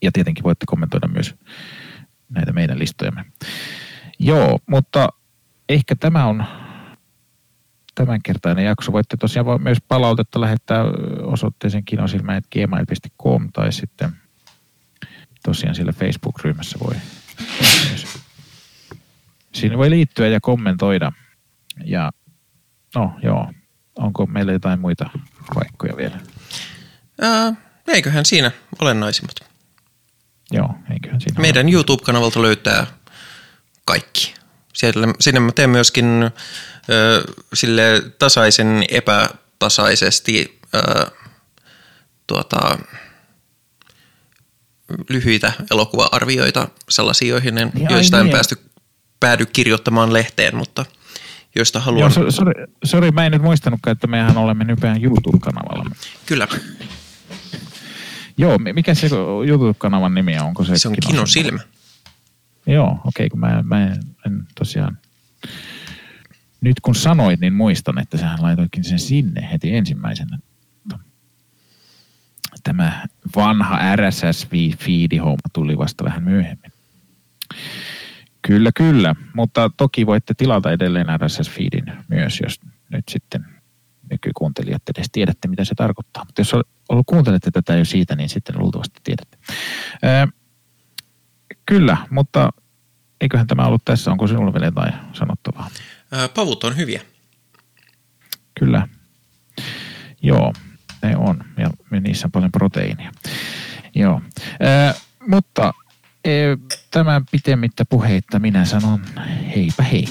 ja tietenkin voitte kommentoida myös näitä meidän listojamme. Joo, mutta ehkä tämä on tämänkertainen jakso. Voitte tosiaan myös palautetta lähettää osoitteeseen kinosilmä.gmail.com tai sitten tosiaan siellä Facebook-ryhmässä voi. Siinä voi liittyä ja kommentoida. Ja no joo, onko meillä jotain muita paikkoja vielä? Ää, eiköhän siinä olennaisimmat. Joo, eiköhän siinä Meidän ole. YouTube-kanavalta löytää kaikki. Siellä, sinne mä teen myöskin ö, sille tasaisen epätasaisesti ö, tuota, lyhyitä elokuva-arvioita sellaisiin, joihin en, niin, joista en niin. päästy, päädy kirjoittamaan lehteen, mutta joista haluan... Joo, sorry, mä en nyt muistanutkaan, että mehän olemme nykyään YouTube-kanavalla. Kyllä. Joo, mikä se YouTube-kanavan nimi on? Onko se, se on Kino Silmä. Joo, okei, okay, kun mä, mä en, en tosiaan... Nyt kun sanoit, niin muistan, että sähän laitoitkin sen sinne heti ensimmäisenä. Tämä vanha RSS-feedi-homma tuli vasta vähän myöhemmin. Kyllä, kyllä, mutta toki voitte tilata edelleen RSS-feedin myös, jos nyt sitten nykykuuntelijat edes tiedätte, mitä se tarkoittaa. Mutta jos kuuntelette tätä jo siitä, niin sitten luultavasti tiedätte. Ää, kyllä, mutta eiköhän tämä ollut tässä. Onko sinulla vielä jotain sanottavaa? Ää, pavut on hyviä. Kyllä. Joo, ne on. Ja niissä on paljon proteiinia. Joo. Ää, mutta tämän pitemmittä puheitta minä sanon heipä hei.